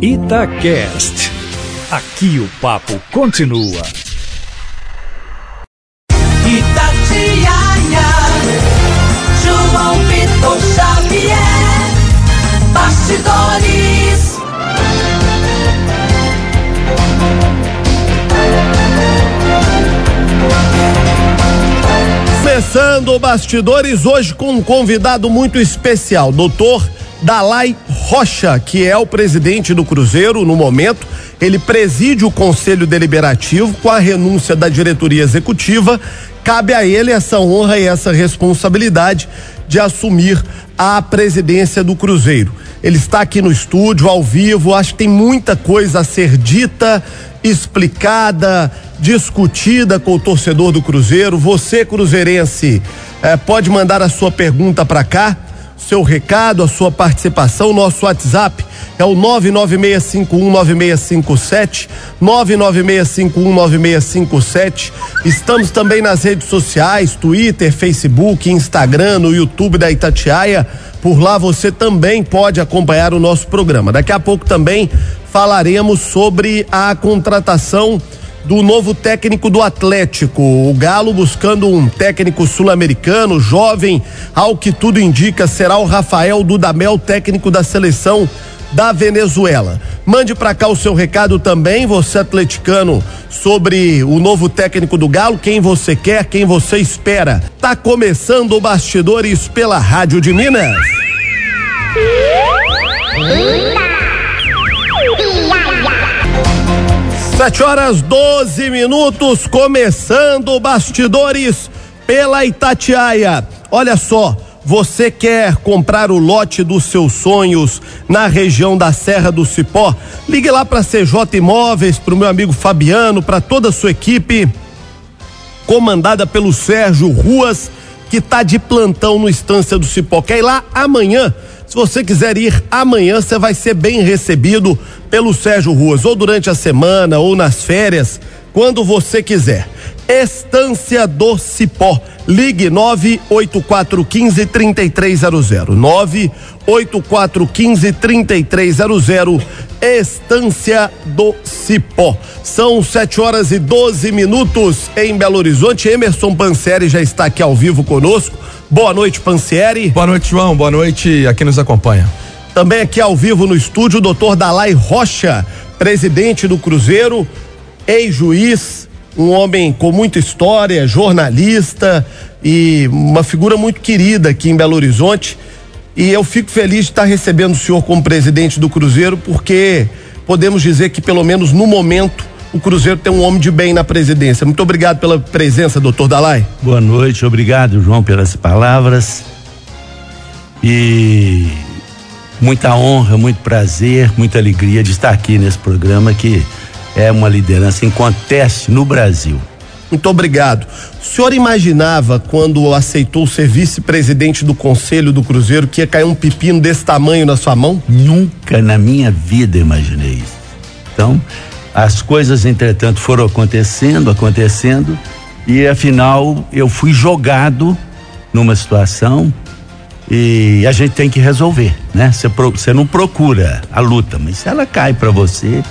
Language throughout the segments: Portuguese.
Itacast. Aqui o papo continua. Itatiaia, João Vitor Xavier, Bastidores. Começando o Bastidores hoje com um convidado muito especial, doutor Dalai Rocha, que é o presidente do Cruzeiro no momento. Ele preside o Conselho Deliberativo com a renúncia da diretoria executiva. Cabe a ele essa honra e essa responsabilidade de assumir a presidência do Cruzeiro. Ele está aqui no estúdio, ao vivo. Acho que tem muita coisa a ser dita, explicada, discutida com o torcedor do Cruzeiro. Você, cruzeirense, eh, pode mandar a sua pergunta para cá seu recado, a sua participação. Nosso WhatsApp é o 996519657, 996519657. Estamos também nas redes sociais, Twitter, Facebook, Instagram, no YouTube da Itatiaia. Por lá você também pode acompanhar o nosso programa. Daqui a pouco também falaremos sobre a contratação do novo técnico do Atlético. O Galo buscando um técnico sul-americano, jovem, ao que tudo indica, será o Rafael Dudamel, técnico da seleção da Venezuela. Mande para cá o seu recado também, você atleticano, sobre o novo técnico do Galo, quem você quer, quem você espera. Tá começando o Bastidores pela Rádio de Minas. Sete horas 12 minutos, começando Bastidores pela Itatiaia. Olha só, você quer comprar o lote dos seus sonhos na região da Serra do Cipó? Ligue lá para CJ Imóveis, para o meu amigo Fabiano, para toda a sua equipe, comandada pelo Sérgio Ruas, que tá de plantão no Estância do Cipó. Quer ir lá amanhã? Se você quiser ir amanhã, você vai ser bem recebido pelo Sérgio Ruas, ou durante a semana, ou nas férias, quando você quiser. Estância do Cipó. Ligue 98415 3300. 98415 3300. Estância do Cipó. São 7 horas e 12 minutos em Belo Horizonte. Emerson Panseri já está aqui ao vivo conosco. Boa noite, Pansieri. Boa noite, João. Boa noite a quem nos acompanha. Também aqui ao vivo no estúdio, o doutor Dalai Rocha, presidente do Cruzeiro, ex-juiz, um homem com muita história, jornalista e uma figura muito querida aqui em Belo Horizonte. E eu fico feliz de estar recebendo o senhor como presidente do Cruzeiro, porque podemos dizer que, pelo menos no momento, o Cruzeiro tem um homem de bem na presidência. Muito obrigado pela presença, doutor Dalai. Boa noite, obrigado, João, pelas palavras. E muita honra, muito prazer, muita alegria de estar aqui nesse programa que é uma liderança em conteste no Brasil. Muito obrigado. O senhor imaginava, quando aceitou ser vice-presidente do Conselho do Cruzeiro, que ia cair um pepino desse tamanho na sua mão? Nunca na minha vida imaginei isso. Então, as coisas, entretanto, foram acontecendo, acontecendo, e afinal eu fui jogado numa situação e a gente tem que resolver, né? Você não procura a luta, mas se ela cai para você,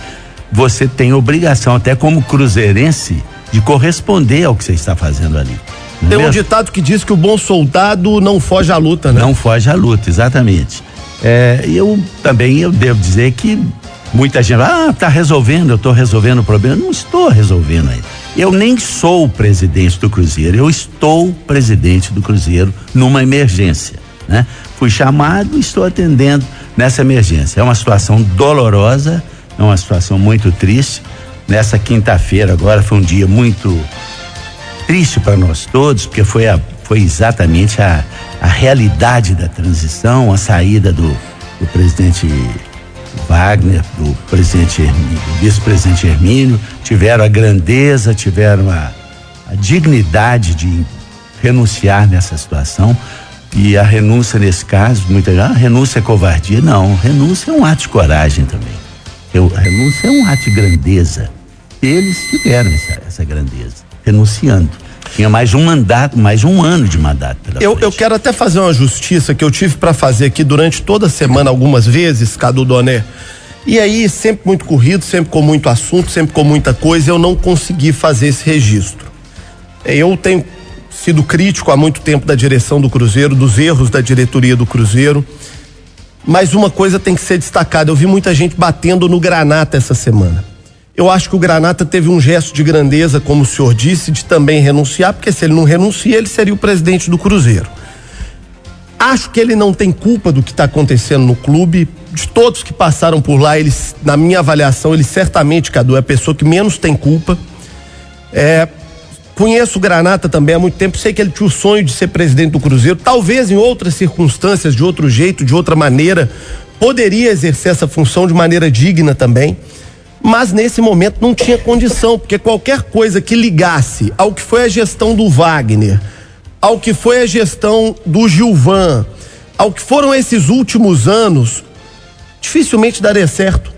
você tem obrigação, até como cruzeirense, de corresponder ao que você está fazendo ali. não é Tem um mesmo? ditado que diz que o bom soldado não foge à luta, né? Não foge à luta, exatamente. É, eu também eu devo dizer que muita gente, ah, tá resolvendo, eu estou resolvendo o problema. Não estou resolvendo ainda. Eu nem sou o presidente do Cruzeiro, eu estou presidente do Cruzeiro numa emergência, né? Fui chamado e estou atendendo nessa emergência. É uma situação dolorosa, é uma situação muito triste. Nessa quinta-feira agora foi um dia muito triste para nós todos, porque foi, a, foi exatamente a, a realidade da transição, a saída do, do presidente Wagner, do presidente vice-presidente Hermínio, tiveram a grandeza, tiveram a, a dignidade de renunciar nessa situação. E a renúncia nesse caso, muita gente, ah, renúncia é covardia. Não, renúncia é um ato de coragem também. Eu, renúncia é um ato de grandeza. Eles tiveram essa, essa grandeza, renunciando. Tinha mais de um mandato, mais de um ano de mandato Eu, frente. eu quero até fazer uma justiça que eu tive para fazer aqui durante toda a semana algumas vezes, Cadu Doné. E aí, sempre muito corrido, sempre com muito assunto, sempre com muita coisa, eu não consegui fazer esse registro. Eu tenho sido crítico há muito tempo da direção do Cruzeiro, dos erros da diretoria do Cruzeiro. Mas uma coisa tem que ser destacada: eu vi muita gente batendo no Granata essa semana. Eu acho que o Granata teve um gesto de grandeza, como o senhor disse, de também renunciar, porque se ele não renuncia, ele seria o presidente do Cruzeiro. Acho que ele não tem culpa do que está acontecendo no clube. De todos que passaram por lá, eles, na minha avaliação, ele certamente, Cadu, é a pessoa que menos tem culpa. É, Conheço o Granata também há muito tempo, sei que ele tinha o sonho de ser presidente do Cruzeiro. Talvez em outras circunstâncias, de outro jeito, de outra maneira, poderia exercer essa função de maneira digna também. Mas nesse momento não tinha condição, porque qualquer coisa que ligasse ao que foi a gestão do Wagner, ao que foi a gestão do Gilvan, ao que foram esses últimos anos, dificilmente daria certo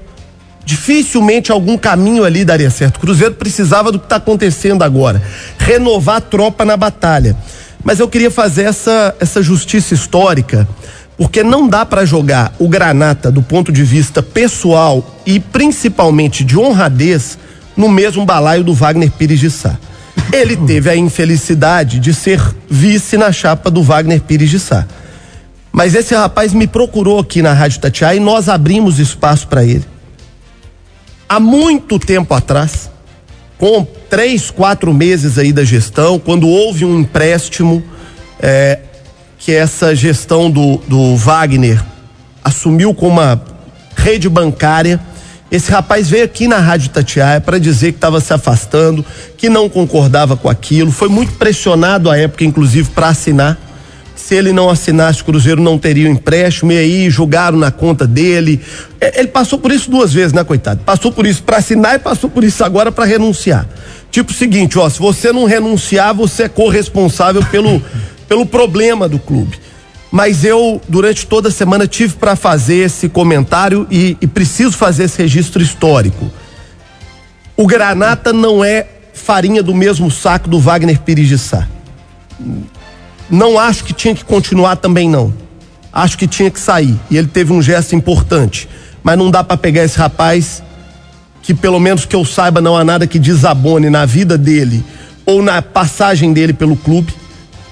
dificilmente algum caminho ali daria certo. O Cruzeiro precisava do que está acontecendo agora, renovar a tropa na batalha. Mas eu queria fazer essa, essa justiça histórica, porque não dá para jogar o Granata do ponto de vista pessoal e principalmente de honradez no mesmo balaio do Wagner Pires de Sá. Ele teve a infelicidade de ser vice na chapa do Wagner Pires de Sá. Mas esse rapaz me procurou aqui na Rádio Tatiá e nós abrimos espaço para ele há muito tempo atrás, com três, quatro meses aí da gestão, quando houve um empréstimo é, que essa gestão do, do Wagner assumiu com uma rede bancária. Esse rapaz veio aqui na Rádio Tatiaia para dizer que estava se afastando, que não concordava com aquilo, foi muito pressionado à época, inclusive, para assinar se ele não assinasse o Cruzeiro não teria o empréstimo e aí jogaram na conta dele. É, ele passou por isso duas vezes, né, coitado? Passou por isso para assinar e passou por isso agora para renunciar. Tipo o seguinte, ó, se você não renunciar, você é corresponsável pelo pelo problema do clube. Mas eu durante toda a semana tive para fazer esse comentário e, e preciso fazer esse registro histórico. O Granata não é farinha do mesmo saco do Wagner Pires de não acho que tinha que continuar também não. Acho que tinha que sair. E ele teve um gesto importante. Mas não dá para pegar esse rapaz que pelo menos que eu saiba não há nada que desabone na vida dele ou na passagem dele pelo clube.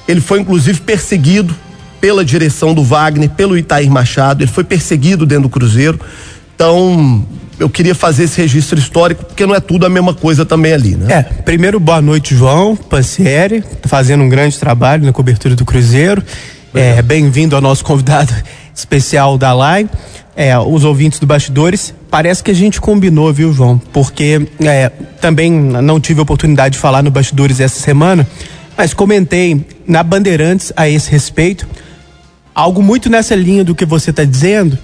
Ele foi inclusive perseguido pela direção do Wagner, pelo Itair Machado, ele foi perseguido dentro do Cruzeiro. Então, eu queria fazer esse registro histórico, porque não é tudo a mesma coisa também ali, né? É, primeiro, boa noite, João Pancieri, fazendo um grande trabalho na cobertura do Cruzeiro. É, bem-vindo ao nosso convidado especial da live. É, os ouvintes do Bastidores, parece que a gente combinou, viu, João? Porque é, também não tive oportunidade de falar no Bastidores essa semana, mas comentei na Bandeirantes a esse respeito. Algo muito nessa linha do que você está dizendo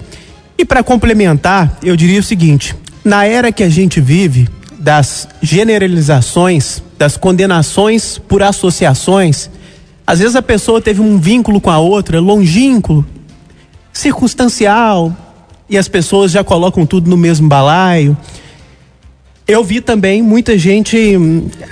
e para complementar, eu diria o seguinte: na era que a gente vive, das generalizações, das condenações por associações, às vezes a pessoa teve um vínculo com a outra, longínquo, circunstancial, e as pessoas já colocam tudo no mesmo balaio. Eu vi também muita gente.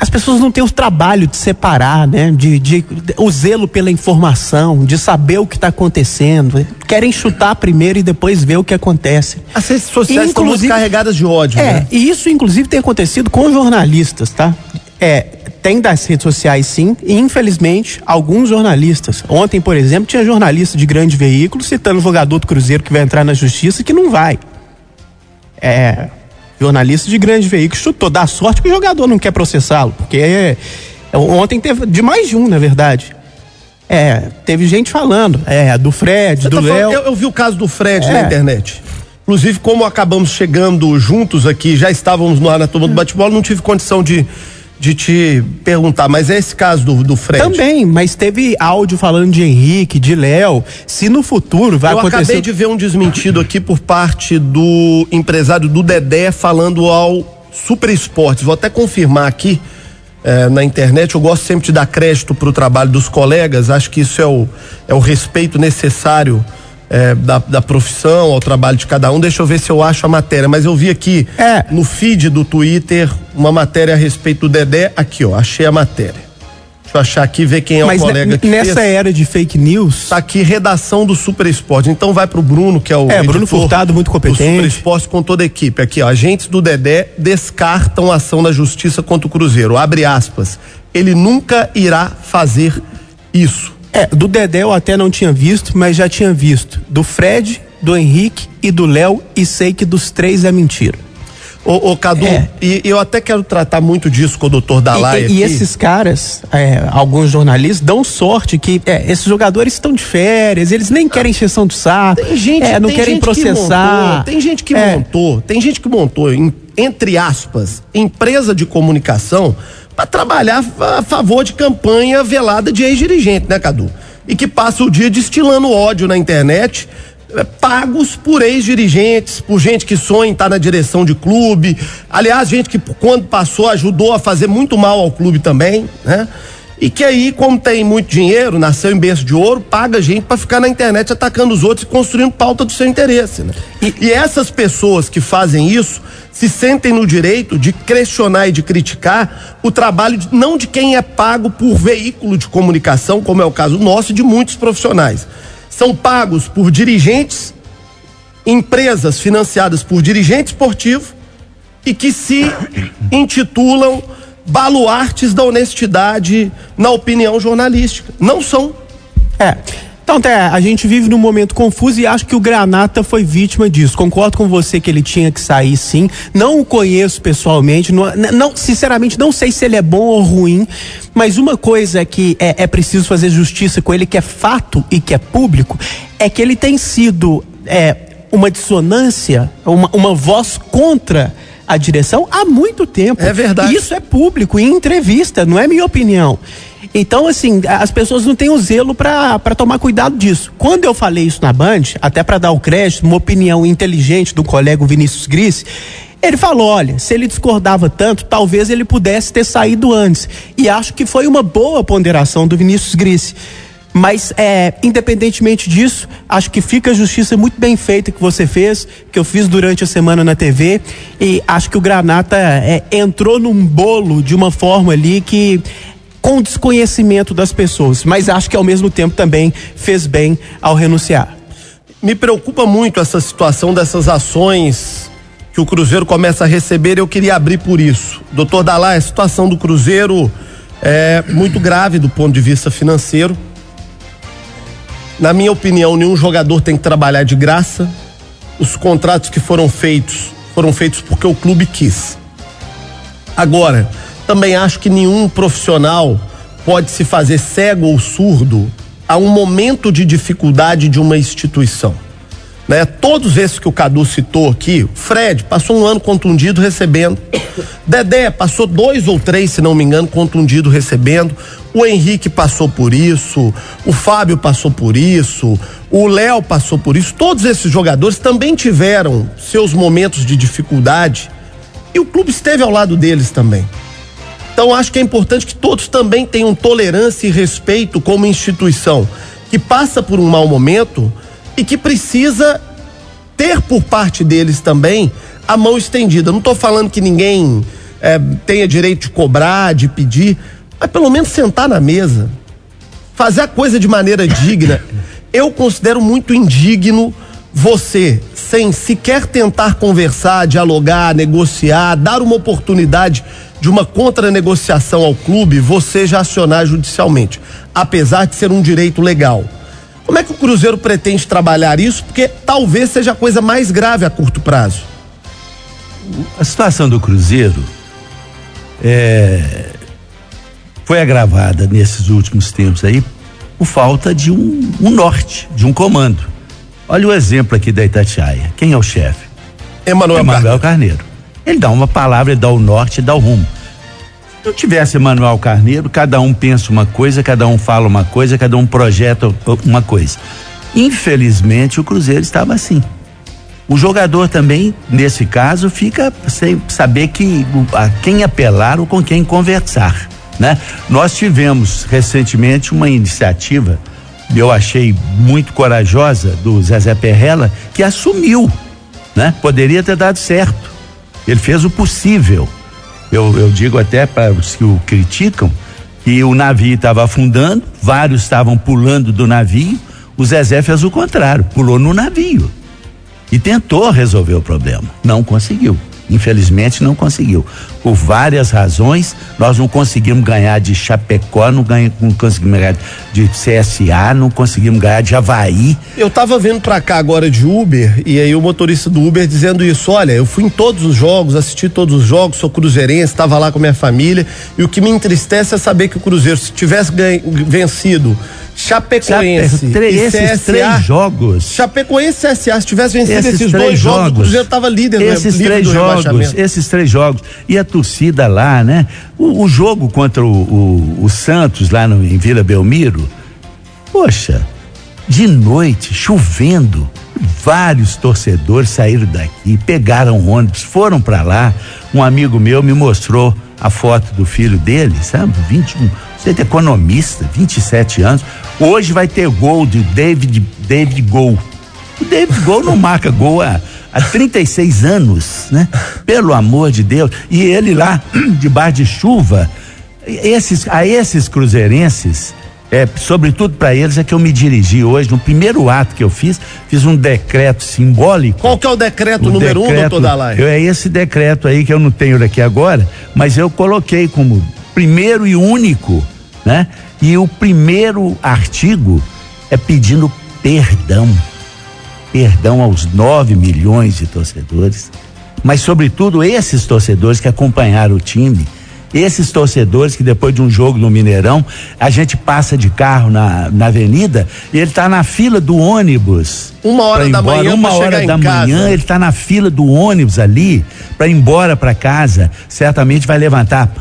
As pessoas não têm o trabalho de separar, né? De, de, de o zelo pela informação, de saber o que está acontecendo. Querem chutar primeiro e depois ver o que acontece. As redes sociais estão muito carregadas de ódio. É, né? e isso inclusive tem acontecido com jornalistas, tá? É, tem das redes sociais sim, e infelizmente alguns jornalistas. Ontem, por exemplo, tinha jornalista de grande veículo citando o jogador do Cruzeiro que vai entrar na justiça que não vai. É, jornalista de grande veículo chutou. Dá sorte que o jogador não quer processá-lo, porque é, é, ontem teve de mais de um, na verdade. É, teve gente falando, é, do Fred, Você do tá Léo. Eu, eu, vi o caso do Fred é. na internet. Inclusive, como acabamos chegando juntos aqui, já estávamos no ar na turma do bate-bola, não tive condição de de te perguntar, mas é esse caso do, do Fred? Também, mas teve áudio falando de Henrique, de Léo. Se no futuro vai Eu acontecer. Eu acabei de ver um desmentido aqui por parte do empresário do Dedé falando ao Super Esportes. Vou até confirmar aqui. É, na internet, eu gosto sempre de dar crédito para o trabalho dos colegas, acho que isso é o, é o respeito necessário é, da, da profissão, ao trabalho de cada um. Deixa eu ver se eu acho a matéria. Mas eu vi aqui é. no feed do Twitter uma matéria a respeito do Dedé. Aqui, ó, achei a matéria. Deixa eu achar aqui, ver quem é Mas o colega que nessa fez. era de fake news, Tá aqui, redação do Super Esporte. Então vai pro Bruno, que é o. É, Bruno Furtado, muito competente. Super Esporte com toda a equipe. Aqui, ó. Agentes do Dedé descartam a ação da justiça contra o Cruzeiro. Abre aspas. Ele nunca irá fazer isso. É, do Dedé eu até não tinha visto, mas já tinha visto do Fred, do Henrique e do Léo e sei que dos três é mentira. Ô, ô Cadu, É. e eu até quero tratar muito disso com o doutor Dalai E, e- e esses caras, é, alguns jornalistas, dão sorte que é, esses jogadores estão de férias, eles nem querem encheção de saco, Tem gente, é, não tem querem gente que processar. montou, tem gente que É, montou, tem gente que montou, entre aspas, empresa de comunicação para trabalhar a favor de campanha velada de ex-dirigente, né, Cadu? E que passa o dia destilando ódio na internet, eh, pagos por ex-dirigentes, por gente que sonha em estar na direção de clube. Aliás, gente que quando passou ajudou a fazer muito mal ao clube também, né? E que aí, como tem muito dinheiro, nasceu em berço de ouro, paga gente pra ficar na internet atacando os outros e construindo pauta do seu interesse, né? E, e essas pessoas que fazem isso se sentem no direito de questionar e de criticar o trabalho de- não de quem é pago por veículo de comunicação, como é o caso nosso e de muitos profissionais. São pagos por dirigentes, empresas financiadas por dirigente esportivo e que se intitulam baluartes da honestidade na opinião jornalística. Não são. É. Então, Té, a gente vive num momento confuso e acho que o Granata foi vítima disso. Concordo com você que ele tinha que sair sim. Não o conheço pessoalmente. Não, não- sinceramente, não sei se ele é bom ou ruim. Mas uma coisa que é, é preciso fazer justiça com ele, que é fato e que é público, é que ele tem sido é, uma dissonância, uma, uma voz contra a direção há muito tempo. É verdade. E isso é público, em entrevista, não é minha opinião. Então, assim, as pessoas não têm o zelo pra tomar cuidado disso. Quando eu falei isso na Band, até pra dar o crédito, uma opinião inteligente do colega Vinícius Gris, ele falou: olha, se ele discordava tanto, talvez ele pudesse ter saído antes. E acho que foi uma boa ponderação do Vinícius Gris. Mas, é, independentemente disso, acho que fica a justiça muito bem feita que você fez, que eu fiz durante a semana na TV. E acho que o Granata é, entrou num bolo de uma forma ali que. Com desconhecimento das pessoas. Mas acho que ao mesmo tempo também fez bem ao renunciar. Me preocupa muito essa situação dessas ações que o Cruzeiro começa a receber. Eu queria abrir por isso. Doutor Dalai, a situação do Cruzeiro é muito grave do ponto de vista financeiro. Na minha opinião, nenhum jogador tem que trabalhar de graça. Os contratos que foram feitos foram feitos porque o clube quis. Agora, também acho que nenhum profissional pode se fazer cego ou surdo a um momento de dificuldade de uma instituição. Né? Todos esses que o Cadu citou aqui, Fred passou um ano contundido recebendo, Dedé passou dois ou três, se não me engano, contundido recebendo, o Henrique passou por isso, o Fábio passou por isso, o Léo passou por isso, todos esses jogadores também tiveram seus momentos de dificuldade e o clube esteve ao lado deles também. Então acho que é importante que todos também tenham tolerância e respeito como instituição que passa por um mau momento e que precisa ter por parte deles também a mão estendida. Não estou falando que ninguém eh, tenha direito de cobrar, de pedir, mas pelo menos sentar na mesa, fazer a coisa de maneira digna. Eu considero muito indigno você, sem sequer tentar conversar, dialogar, negociar, dar uma oportunidade de uma contranegociação ao clube, você já acionar judicialmente, apesar de ser um direito legal. Como é que o Cruzeiro pretende trabalhar isso? Porque talvez seja a coisa mais grave a curto prazo. A situação do Cruzeiro é, foi agravada nesses últimos tempos aí por falta de um, um norte, de um comando. Olha o exemplo aqui da Itatiaia. Quem é o chefe? Emanuel Emanuel Carneiro. Ele dá uma palavra, ele dá o norte, dá o rumo. Se eu tivesse Emanuel Carneiro, cada um pensa uma coisa, cada um fala uma coisa, cada um projeta uma coisa. Infelizmente, o Cruzeiro estava assim. O jogador também, nesse caso, fica sem saber que a quem apelar ou com quem conversar, né? Nós tivemos recentemente uma iniciativa, eu achei muito corajosa do Zezé Perrella, que assumiu, né? Poderia ter dado certo. Ele fez o possível. Eu, eu digo até para os que o criticam, que o navio estava afundando, vários estavam pulando do navio. O Zezé fez o contrário, pulou no navio e tentou resolver o problema. Não conseguiu. Infelizmente não conseguiu. Por várias razões, nós não conseguimos ganhar de Chapecó, não, ganha, não conseguimos ganhar de CSA, não conseguimos ganhar de Havaí. Eu tava vendo pra cá agora de Uber e aí o motorista do Uber dizendo isso, olha, eu fui em todos os jogos, assisti todos os jogos, sou cruzeirense, estava lá com minha família e o que me entristece é saber que o Cruzeiro se tivesse ganho, vencido Chapecoense Chape- três- e esses CSA, três jogos. Chapecoense e CSA, se tivesse vencido Esses esses, dois jogos, o jogos. Cruzeiro tava líder do- esses três do jogos, esses três jogos e a torcida lá, né? O, o jogo contra o, o- o Santos lá no, em Vila Belmiro, poxa, de noite, chovendo, vários torcedores saíram daqui, pegaram o ônibus, foram para lá. Um amigo meu me mostrou a foto do filho dele, sabe? 21, você é economista, 27 anos. Hoje vai ter gol de David David Gol. O David Gol não marca gol há, há 36 anos, né? Pelo amor de Deus. E ele lá, debaixo de chuva, esses, a esses cruzeirenses, é, sobretudo para eles, é que eu me dirigi hoje. No primeiro ato que eu fiz, fiz um decreto simbólico. Qual que é o decreto O número um, decreto- doutor Dalai? eu- É esse decreto aí que eu não tenho daqui agora, mas eu coloquei como primeiro e único, né? E o primeiro artigo é pedindo perdão. Perdão aos 9 milhões de torcedores, mas sobretudo esses torcedores que acompanharam o time. Esses torcedores que depois de um jogo no Mineirão, a gente passa de carro na, na avenida e ele está na fila do ônibus. Uma hora ir da embora. manhã uma hora da casa. manhã, ele está na fila do ônibus ali para ir embora para casa. Certamente vai levantar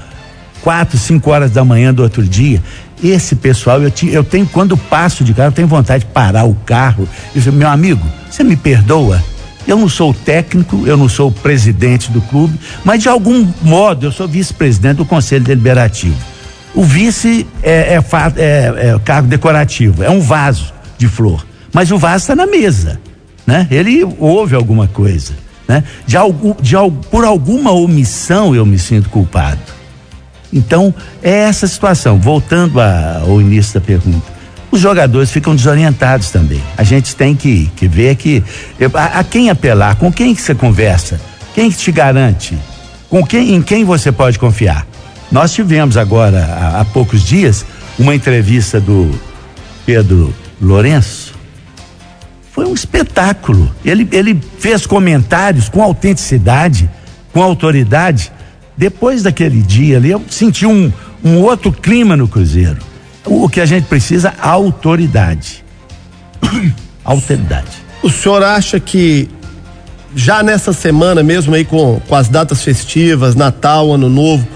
quatro, cinco horas da manhã do outro dia. Esse pessoal, eu, ti- eu tenho, quando passo de carro, eu tenho vontade de parar o carro e dizer, meu amigo, você me perdoa? Eu não sou técnico, eu não sou presidente do clube, mas de algum modo eu sou vice-presidente do Conselho Deliberativo. O vice é, é é- é cargo decorativo, é um vaso de flor, mas o vaso está na mesa, né? Ele ouve alguma coisa, né? De algum, de, por alguma omissão eu me sinto culpado. Então, é essa situação. Voltando a- ao início da pergunta. Os jogadores ficam desorientados também. A gente tem que, que ver que. a, a quem apelar? Com quem que você conversa? Quem que te garante? Com quem, em quem você pode confiar? Nós tivemos agora, há, há poucos dias, uma entrevista do Pedro Lourenço. Foi um espetáculo. Ele, ele fez comentários com autenticidade, com autoridade. Depois daquele dia ali, eu senti um, um outro clima no Cruzeiro. O, que a gente precisa, autoridade. autoridade. O senhor acha que já nessa semana mesmo aí com, com as datas festivas, Natal, Ano Novo,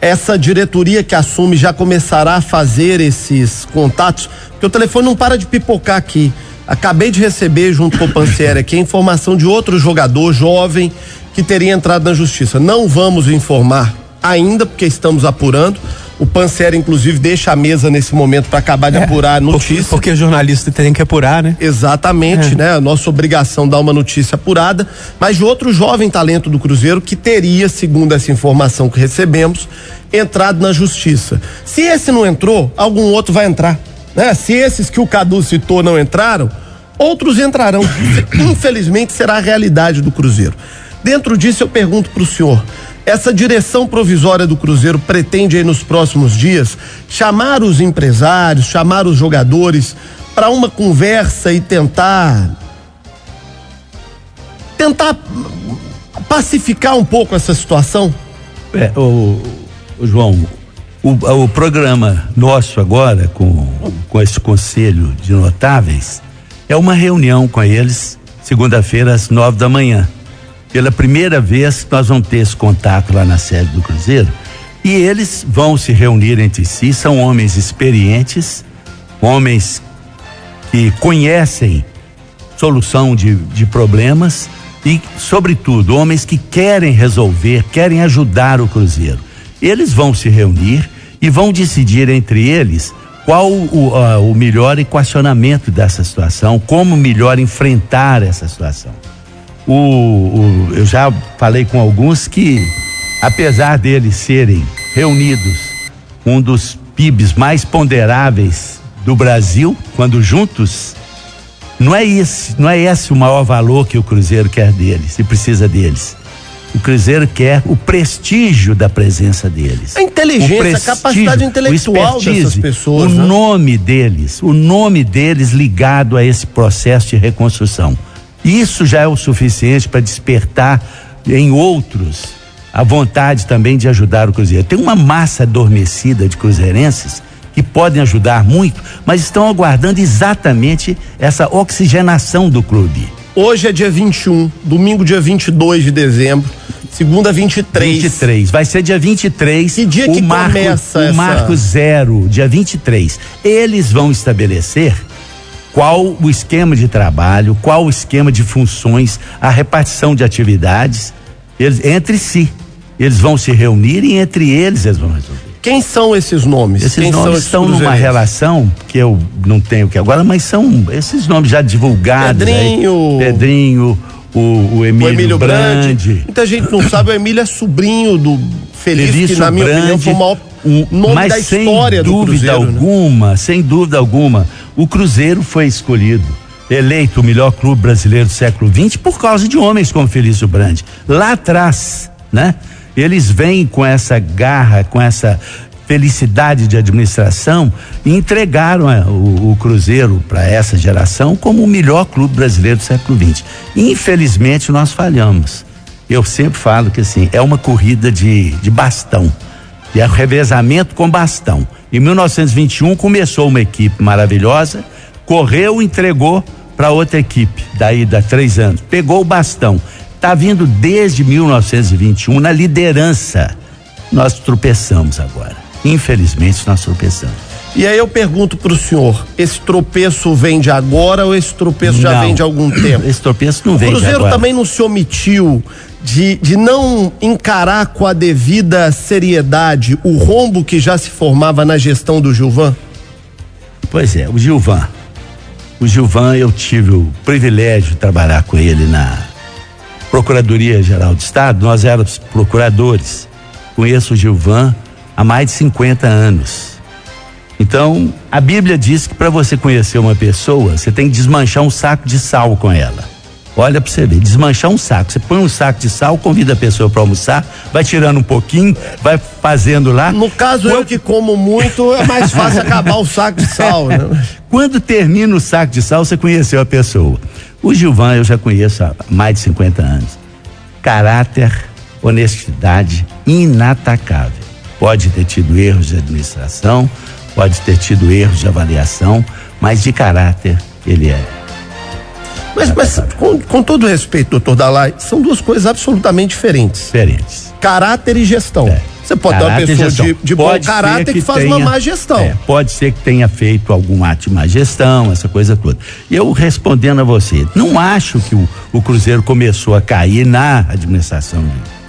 essa diretoria que assume já começará a fazer esses contatos? Porque o telefone não para de pipocar aqui. Acabei de receber junto com o Pancieri aqui a informação de outro jogador jovem que teria entrado na justiça. Não vamos informar ainda porque estamos apurando. O Pancieri inclusive deixa a mesa nesse momento para acabar de apurar a Porque, notícia. porque jornalista tem que apurar, né? Exatamente, É. né? A nossa obrigação dar uma notícia apurada, mas de outro jovem talento do Cruzeiro que teria, segundo essa informação que recebemos, entrado na justiça. Se esse não entrou, algum outro vai entrar. Né? Se esses que o Cadu citou não entraram, outros entrarão. Infelizmente será a realidade do Cruzeiro. Dentro disso, eu pergunto para o senhor: essa direção provisória do Cruzeiro pretende aí nos próximos dias chamar os empresários, chamar os jogadores para uma conversa e tentar tentar pacificar um pouco essa situação? É, o, o João, o, o programa nosso agora, com, com esse conselho de notáveis, é uma reunião com eles, segunda-feira, às nove da manhã. Pela primeira vez, nós vamos ter esse contato lá na sede do Cruzeiro. E eles vão se reunir entre si, são homens experientes, homens que conhecem solução de, de problemas e, sobretudo, homens que querem resolver, querem ajudar o Cruzeiro. Eles vão se reunir e vão decidir entre eles qual o, ah, o melhor equacionamento dessa situação, como melhor enfrentar essa situação. O, o- eu já falei com alguns que, apesar deles serem reunidos, um dos PIBs mais ponderáveis do Brasil, quando juntos, não é esse, não é esse o maior valor que o Cruzeiro quer deles e precisa deles. O Cruzeiro quer o prestígio da presença deles. A inteligência, a capacidade intelectual dessas pessoas. O né? nome deles, o nome deles ligado a esse processo de reconstrução. Isso já é o suficiente para despertar em outros a vontade também de ajudar o Cruzeiro. Tem uma massa adormecida de cruzeirenses que podem ajudar muito, mas estão aguardando exatamente essa oxigenação do clube. Hoje é dia 21, domingo dia 22 de dezembro, segunda 23. 23. Vai ser dia 23. Que dia o que marco, começa o essa- marco zero, dia 23. Eles vão estabelecer qual o esquema de trabalho, qual o esquema de funções, a repartição de atividades eles, entre si. Eles vão se reunir e entre eles eles vão resolver. Quem são esses nomes? Esses Quem são nomes esses estão numa relação que eu não tenho que agora, mas são esses nomes já divulgados. aí. Pedrinho. Pedrinho, o, o Emílio, O Emílio Brandi. Brandi. Muita gente não sabe, o Emílio é sobrinho do Feliz, Felício que na minha opinião Brandi, foi o maior nome mas da sem história do dúvida Cruzeiro. né? alguma, sem dúvida alguma, o Cruzeiro foi escolhido, eleito o melhor clube brasileiro do século XX por causa de homens como Felício Brandi. Lá atrás, né? Eles vêm com essa garra, com essa felicidade de administração e entregaram eh, o, o Cruzeiro para essa geração como o melhor clube brasileiro do século XX. Infelizmente nós falhamos. Eu sempre falo que assim, é uma corrida de, de bastão. E é revezamento com bastão. Em 1921 começou uma equipe maravilhosa, correu entregou para outra equipe, daí dá três anos. Pegou o bastão. Está vindo desde 1921 na liderança. Nós tropeçamos agora. Infelizmente, nós tropeçamos. E aí eu pergunto pro senhor, esse tropeço vem de agora ou esse tropeço já Não. vem de algum tempo? Esse tropeço não O vem de Cruzeiro também não se omitiu de, de não encarar com a devida seriedade o rombo que já se formava na gestão do Gilvan? Pois é, o Gilvan. O Gilvan, eu tive o privilégio de trabalhar com ele na Procuradoria Geral do Estado. Nós éramos procuradores. Conheço o Gilvan há mais de 50 anos. Então, a Bíblia diz que para você conhecer uma pessoa, você tem que desmanchar um saco de sal com ela. Olha para você ver, desmanchar um saco. Você põe um saco de sal, convida a pessoa para almoçar, vai tirando um pouquinho, vai fazendo lá. No caso, eu que como muito, é mais fácil acabar o saco de sal, né? Quando termina o saco de sal, você conheceu a pessoa. O Gilvan eu já conheço há mais de 50 anos. Caráter, honestidade inatacável. Pode ter tido erros de administração, pode ter tido erros de avaliação, mas de caráter ele é. Mas, mas com, com todo respeito, doutor Dalai, são duas coisas absolutamente diferentes. Diferentes. Caráter e gestão. É. Você pode ter uma Caráter pessoa de, de bom caráter que, faz uma tenha- má gestão. é, pode ser que tenha feito algum ato de má gestão, essa coisa toda. E eu respondendo a você, não acho que o, o Cruzeiro começou a cair na administração de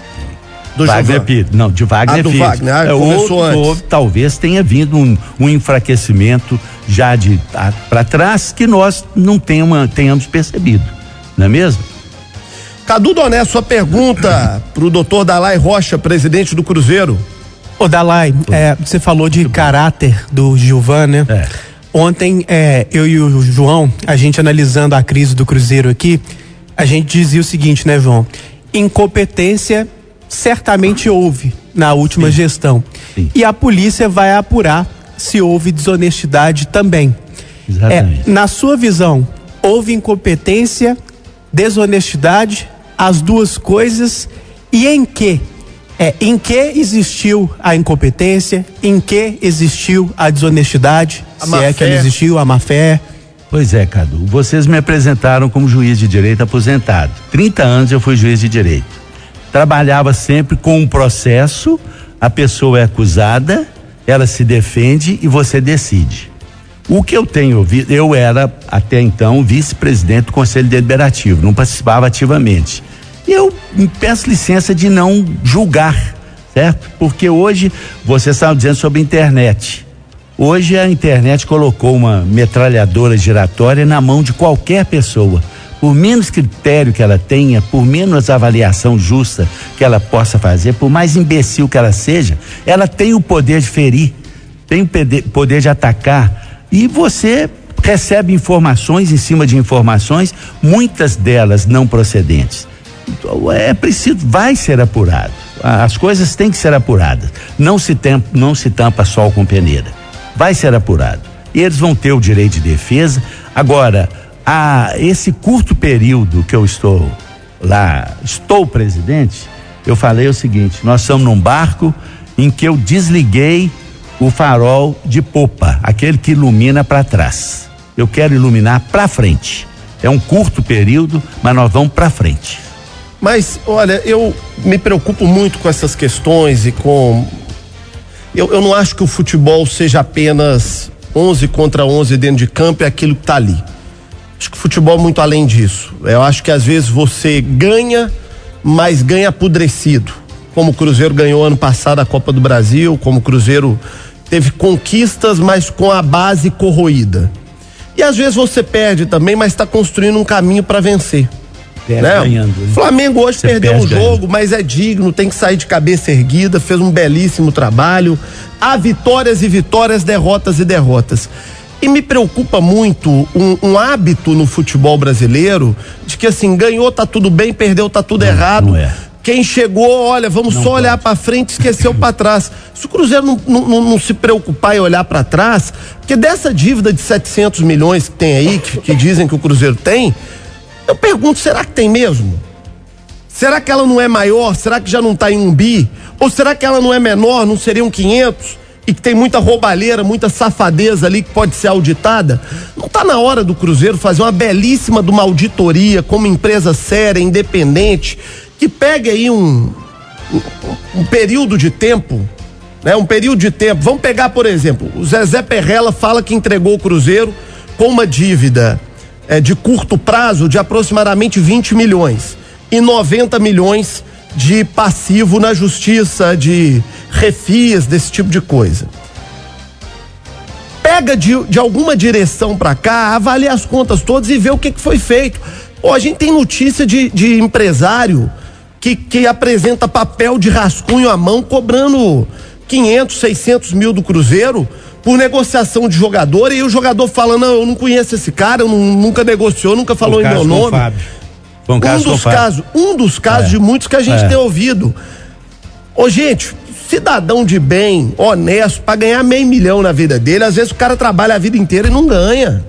Do Wagner. Filho. Não, de Wagner Ah, do Filho. Wagner, ah, É, antes. houve- talvez tenha vindo um, um enfraquecimento já de para trás que nós não tenhamos, tenhamos percebido. Não é mesmo? Cadu Doné, sua pergunta pro doutor Dalai Rocha, presidente do Cruzeiro. Ô, Dalai, é, você falou de caráter do Gilvan, né? É. Ontem, é, eu e o João, a gente analisando a crise do Cruzeiro aqui, a gente dizia o seguinte, né, João? Incompetência certamente houve na última gestão. Sim. E a polícia vai apurar se houve desonestidade também. Exatamente. É, na sua visão, houve incompetência, desonestidade, as duas coisas, e em que? É, em que existiu a incompetência, em que existiu a desonestidade, A se é que ela existiu, a má fé. Pois é, Cadu. Vocês me apresentaram como juiz de direito aposentado. 30 anos eu fui juiz de direito. Trabalhava sempre com um processo, a pessoa é acusada, ela se defende e você decide. O que eu tenho ouvido, eu era até então vice-presidente do Conselho Deliberativo, não participava ativamente. Eu peço licença de não julgar, certo? Porque hoje você estava dizendo sobre internet. Hoje a internet colocou uma metralhadora giratória na mão de qualquer pessoa. Por menos critério que ela tenha, por menos avaliação justa que ela possa fazer, por mais imbecil que ela seja, ela tem o poder de ferir. tem o poder de atacar e você recebe informações em cima de informações, muitas delas não procedentes. Então, é preciso, vai ser apurado. As coisas têm que ser apuradas. Não se, tem, não se tampa sol com peneira. Vai ser apurado. E eles vão ter o direito de defesa. Agora, a, esse curto período que eu estou lá, estou presidente, eu falei o seguinte: nós estamos num barco em que eu desliguei o farol de popa, aquele que ilumina para trás. Eu quero iluminar para frente. É um curto período, mas nós vamos para frente. Mas, olha, eu me preocupo muito com essas questões e com. Eu, eu não acho que o futebol seja apenas 11 contra 11 dentro de campo e aquilo que tá ali. Acho que o futebol é muito além disso. Eu acho que às vezes você ganha, mas ganha apodrecido. Como o Cruzeiro ganhou ano passado a Copa do Brasil, como o Cruzeiro teve conquistas, mas com a base corroída. E às vezes você perde também, mas está construindo um caminho para vencer. Perde né? ganhando, né? Flamengo hoje Você perdeu perde um jogo, mas é digno, tem que sair de cabeça erguida, fez um belíssimo trabalho. Há vitórias e vitórias, derrotas e derrotas. E me preocupa muito um, um hábito no futebol brasileiro de que assim, ganhou, tá tudo bem, perdeu, tá tudo errado. não é. Quem chegou, olha, vamos Não só olhar pode. pra frente, esqueceu pra trás. Se o Cruzeiro não, não- não- não se preocupar e olhar pra trás, porque dessa dívida de 700 milhões que tem aí, que, que dizem que o Cruzeiro tem, eu pergunto, será que tem mesmo? Será que ela não é maior? Será que já não está em um bi? Ou será que ela não é menor? Não seriam 500? E que tem muita roubalheira, muita safadeza ali que pode ser auditada? Não está na hora do Cruzeiro fazer uma belíssima de uma auditoria como empresa séria, independente, que pegue aí um, um, um período de tempo, né? Um período de tempo. Vamos pegar, por exemplo, o Zezé Perrella fala que entregou o Cruzeiro com uma dívida eh, de curto prazo de aproximadamente 20 milhões e 90 milhões de passivo na justiça, de refis, desse tipo de coisa. Pega de, de alguma direção pra cá, avalia as contas todas e vê o que, que foi feito. Pô, a gente tem notícia de, de empresário que, que apresenta papel de rascunho à mão cobrando 500, 600 mil do Cruzeiro por negociação de jogador e o jogador fala: Não, eu não conheço esse cara, eu não- nunca negociou, nunca falou Foi em um meu o nome. Um Um caso com o dos Fábio. casos, um dos casos de muitos que a gente É. tem ouvido. Ô, gente, cidadão de bem, honesto, pra ganhar meio milhão na vida dele, às vezes o cara trabalha a vida inteira e não ganha.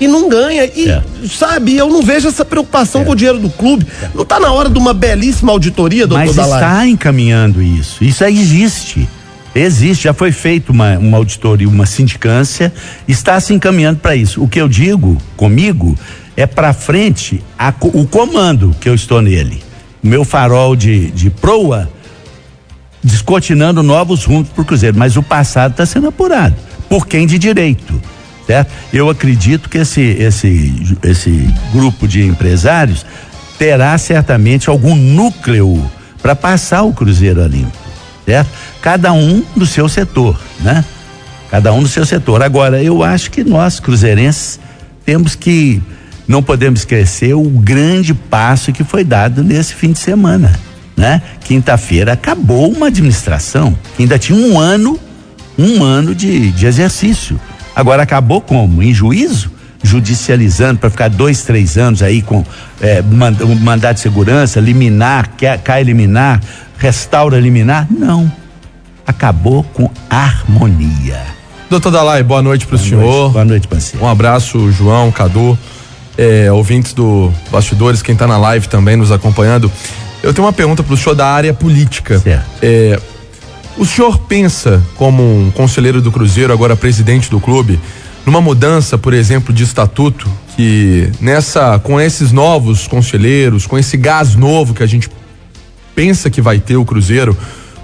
E não ganha. E, É. sabe, eu não vejo essa preocupação com o dinheiro do clube. Não tá na hora de uma belíssima auditoria, doutor Mas Dalari? está encaminhando isso. Isso existe. Existe, já foi feita uma, uma auditoria, uma sindicância, está se encaminhando para isso. O que eu digo comigo é para frente a o comando que eu estou nele. O meu farol de, de proa descortinando novos rumos para o Cruzeiro. Mas o passado está sendo apurado. Por quem de direito? Certo? Eu acredito que esse, esse, esse grupo de empresários terá certamente algum núcleo para passar o Cruzeiro a limpo. Certo? Cada um do seu setor, né? Cada um do seu setor. Agora, eu acho que nós, cruzeirenses, temos que. Não podemos esquecer o grande passo que foi dado nesse fim de semana. Né? Quinta-feira acabou uma administração que ainda tinha um ano, um ano de, de exercício. Agora acabou como? Em juízo? Judicializando para ficar dois, três anos aí com um mandado de segurança, liminar, quer, cai liminar, restaura liminar? Não. Acabou com harmonia. Doutor Dalai, boa noite pro Boa senhor. noite, boa noite, parceiro. Um abraço, João, Cadu, é, ouvintes do Bastidores, quem tá na live também nos acompanhando. Eu tenho uma pergunta pro senhor da área política. Certo. É, o senhor pensa, como um conselheiro do Cruzeiro, agora presidente do clube, numa mudança, por exemplo, de estatuto, que nessa, com esses novos conselheiros, com esse gás novo que a gente pensa que vai ter o Cruzeiro,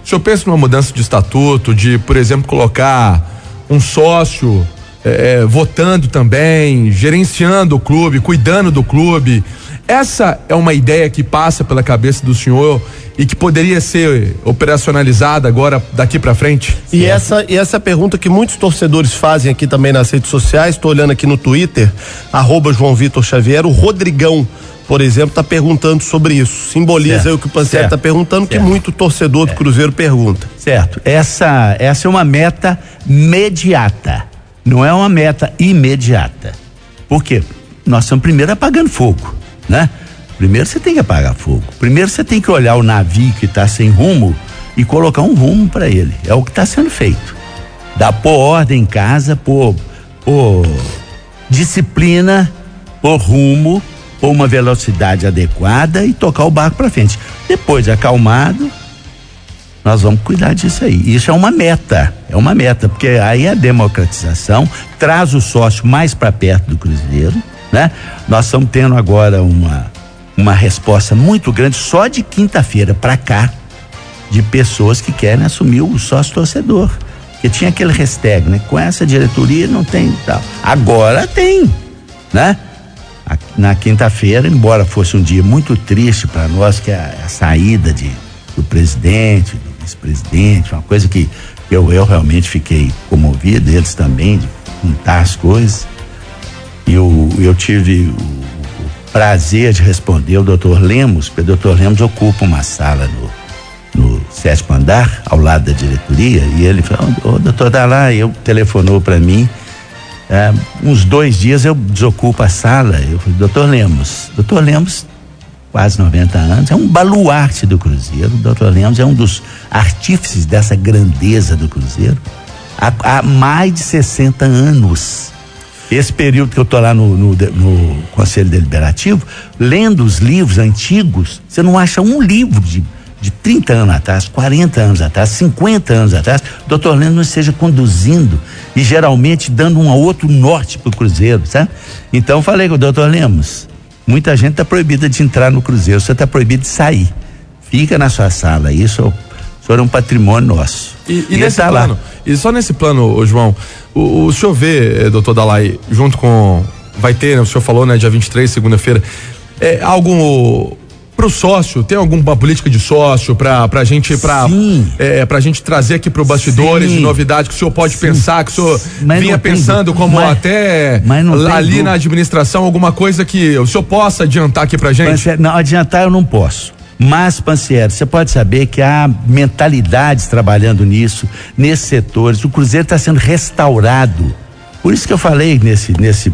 o senhor pensa numa mudança de estatuto, de, por exemplo, colocar um sócio eh, eh, votando também, gerenciando o clube, cuidando do clube? Essa é uma ideia que passa pela cabeça do senhor e que poderia ser operacionalizada agora daqui para frente? E essa, e essa é a pergunta que muitos torcedores fazem aqui também nas redes sociais. Estou olhando aqui no Twitter, arroba João Vitor Xavier, o Rodrigão por exemplo, está perguntando sobre isso. Simboliza Certo, aí o que o certo, está perguntando, que certo. É. muito torcedor do Cruzeiro pergunta. Certo. Essa, essa é uma meta imediata. Não é uma meta imediata. Por quê? Nós estamos primeiro apagando fogo, né? Primeiro você tem que apagar fogo. Primeiro você tem que olhar o navio que está sem rumo e colocar um rumo para ele. É o que está sendo feito. Dá pôr ordem em casa, pôr, pôr disciplina, pôr rumo, pôr uma velocidade adequada e tocar o barco para frente. Depois, acalmado, nós vamos cuidar disso aí. Isso é uma meta, é uma meta, porque aí a democratização traz o sócio mais para perto do Cruzeiro, né? Nós estamos tendo agora uma uma resposta muito grande só de quinta-feira para cá de pessoas que querem assumir o sócio torcedor. Porque tinha aquele hashtag, né? Com essa diretoria não tem tal. Agora tem, né? Na quinta-feira, embora fosse um dia muito triste para nós, que é a, a saída de, do presidente, do vice-presidente, uma coisa que eu, eu realmente fiquei comovido, eles também, de juntar as coisas. Eu, eu tive o, prazer de responder o doutor Lemos, porque o doutor Lemos ocupa uma sala no, no sétimo andar, ao lado da diretoria, e ele falou, ô doutor Dalai, eu telefonou para mim, é, uns dois dias eu desocupo a sala. Eu falei, doutor Lemos, doutor Lemos, quase 90 anos, é um baluarte do Cruzeiro. O doutor Lemos é um dos artífices dessa grandeza do Cruzeiro há, há mais de 60 anos. Esse período que eu estou lá no, no, no Conselho Deliberativo, lendo os livros antigos, você não acha um livro de, de 30 anos atrás, 40 anos atrás, 50 anos atrás, o doutor Lemos não esteja conduzindo e geralmente dando um outro norte para o Cruzeiro, sabe? Então falei com o doutor Lemos, muita gente está proibida de entrar no Cruzeiro, você está proibido de sair. Fica na sua sala, isso senhor é um patrimônio nosso. E, e ele nesse tá lá. plano, e só nesse plano, João, o, o senhor vê, eh, doutor Dalai, junto com. Vai ter, né, o senhor falou, né, dia 23, segunda-feira, é, algum. Pro sócio, tem alguma política de sócio pra, pra gente, pra, Sim. é, pra gente trazer aqui pro bastidores Sim. de novidade que o senhor pode pensar, que o senhor Mas vinha tem pensando dúvida. como Mas- até mas tem ali na administração, alguma coisa que o senhor possa adiantar aqui pra gente? Pancieri, não, adiantar eu não posso. Mas, Pancieri, você pode saber que há mentalidades trabalhando nisso, nesses setores. O Cruzeiro está sendo restaurado. Por isso que eu falei nesse, nesse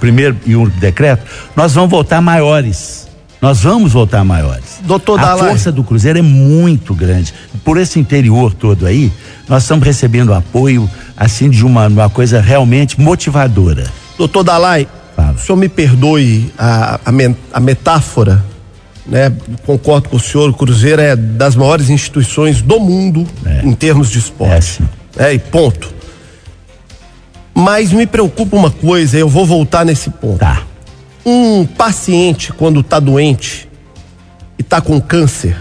primeiro e único decreto, nós vamos voltar maiores. Nós vamos voltar maiores. Doutor A Dalai. força do Cruzeiro é muito grande. Por esse interior todo aí, nós estamos recebendo apoio, assim, de uma, uma coisa realmente motivadora. Doutor Dalai, Fala. o senhor me perdoe a, a, a metáfora, né? Concordo com o senhor, o Cruzeiro é das maiores instituições do mundo É. em termos de É esporte. assim. É, e ponto. Mas me preocupa uma coisa, eu vou voltar nesse ponto. Tá. Um paciente, quando está doente e está com câncer,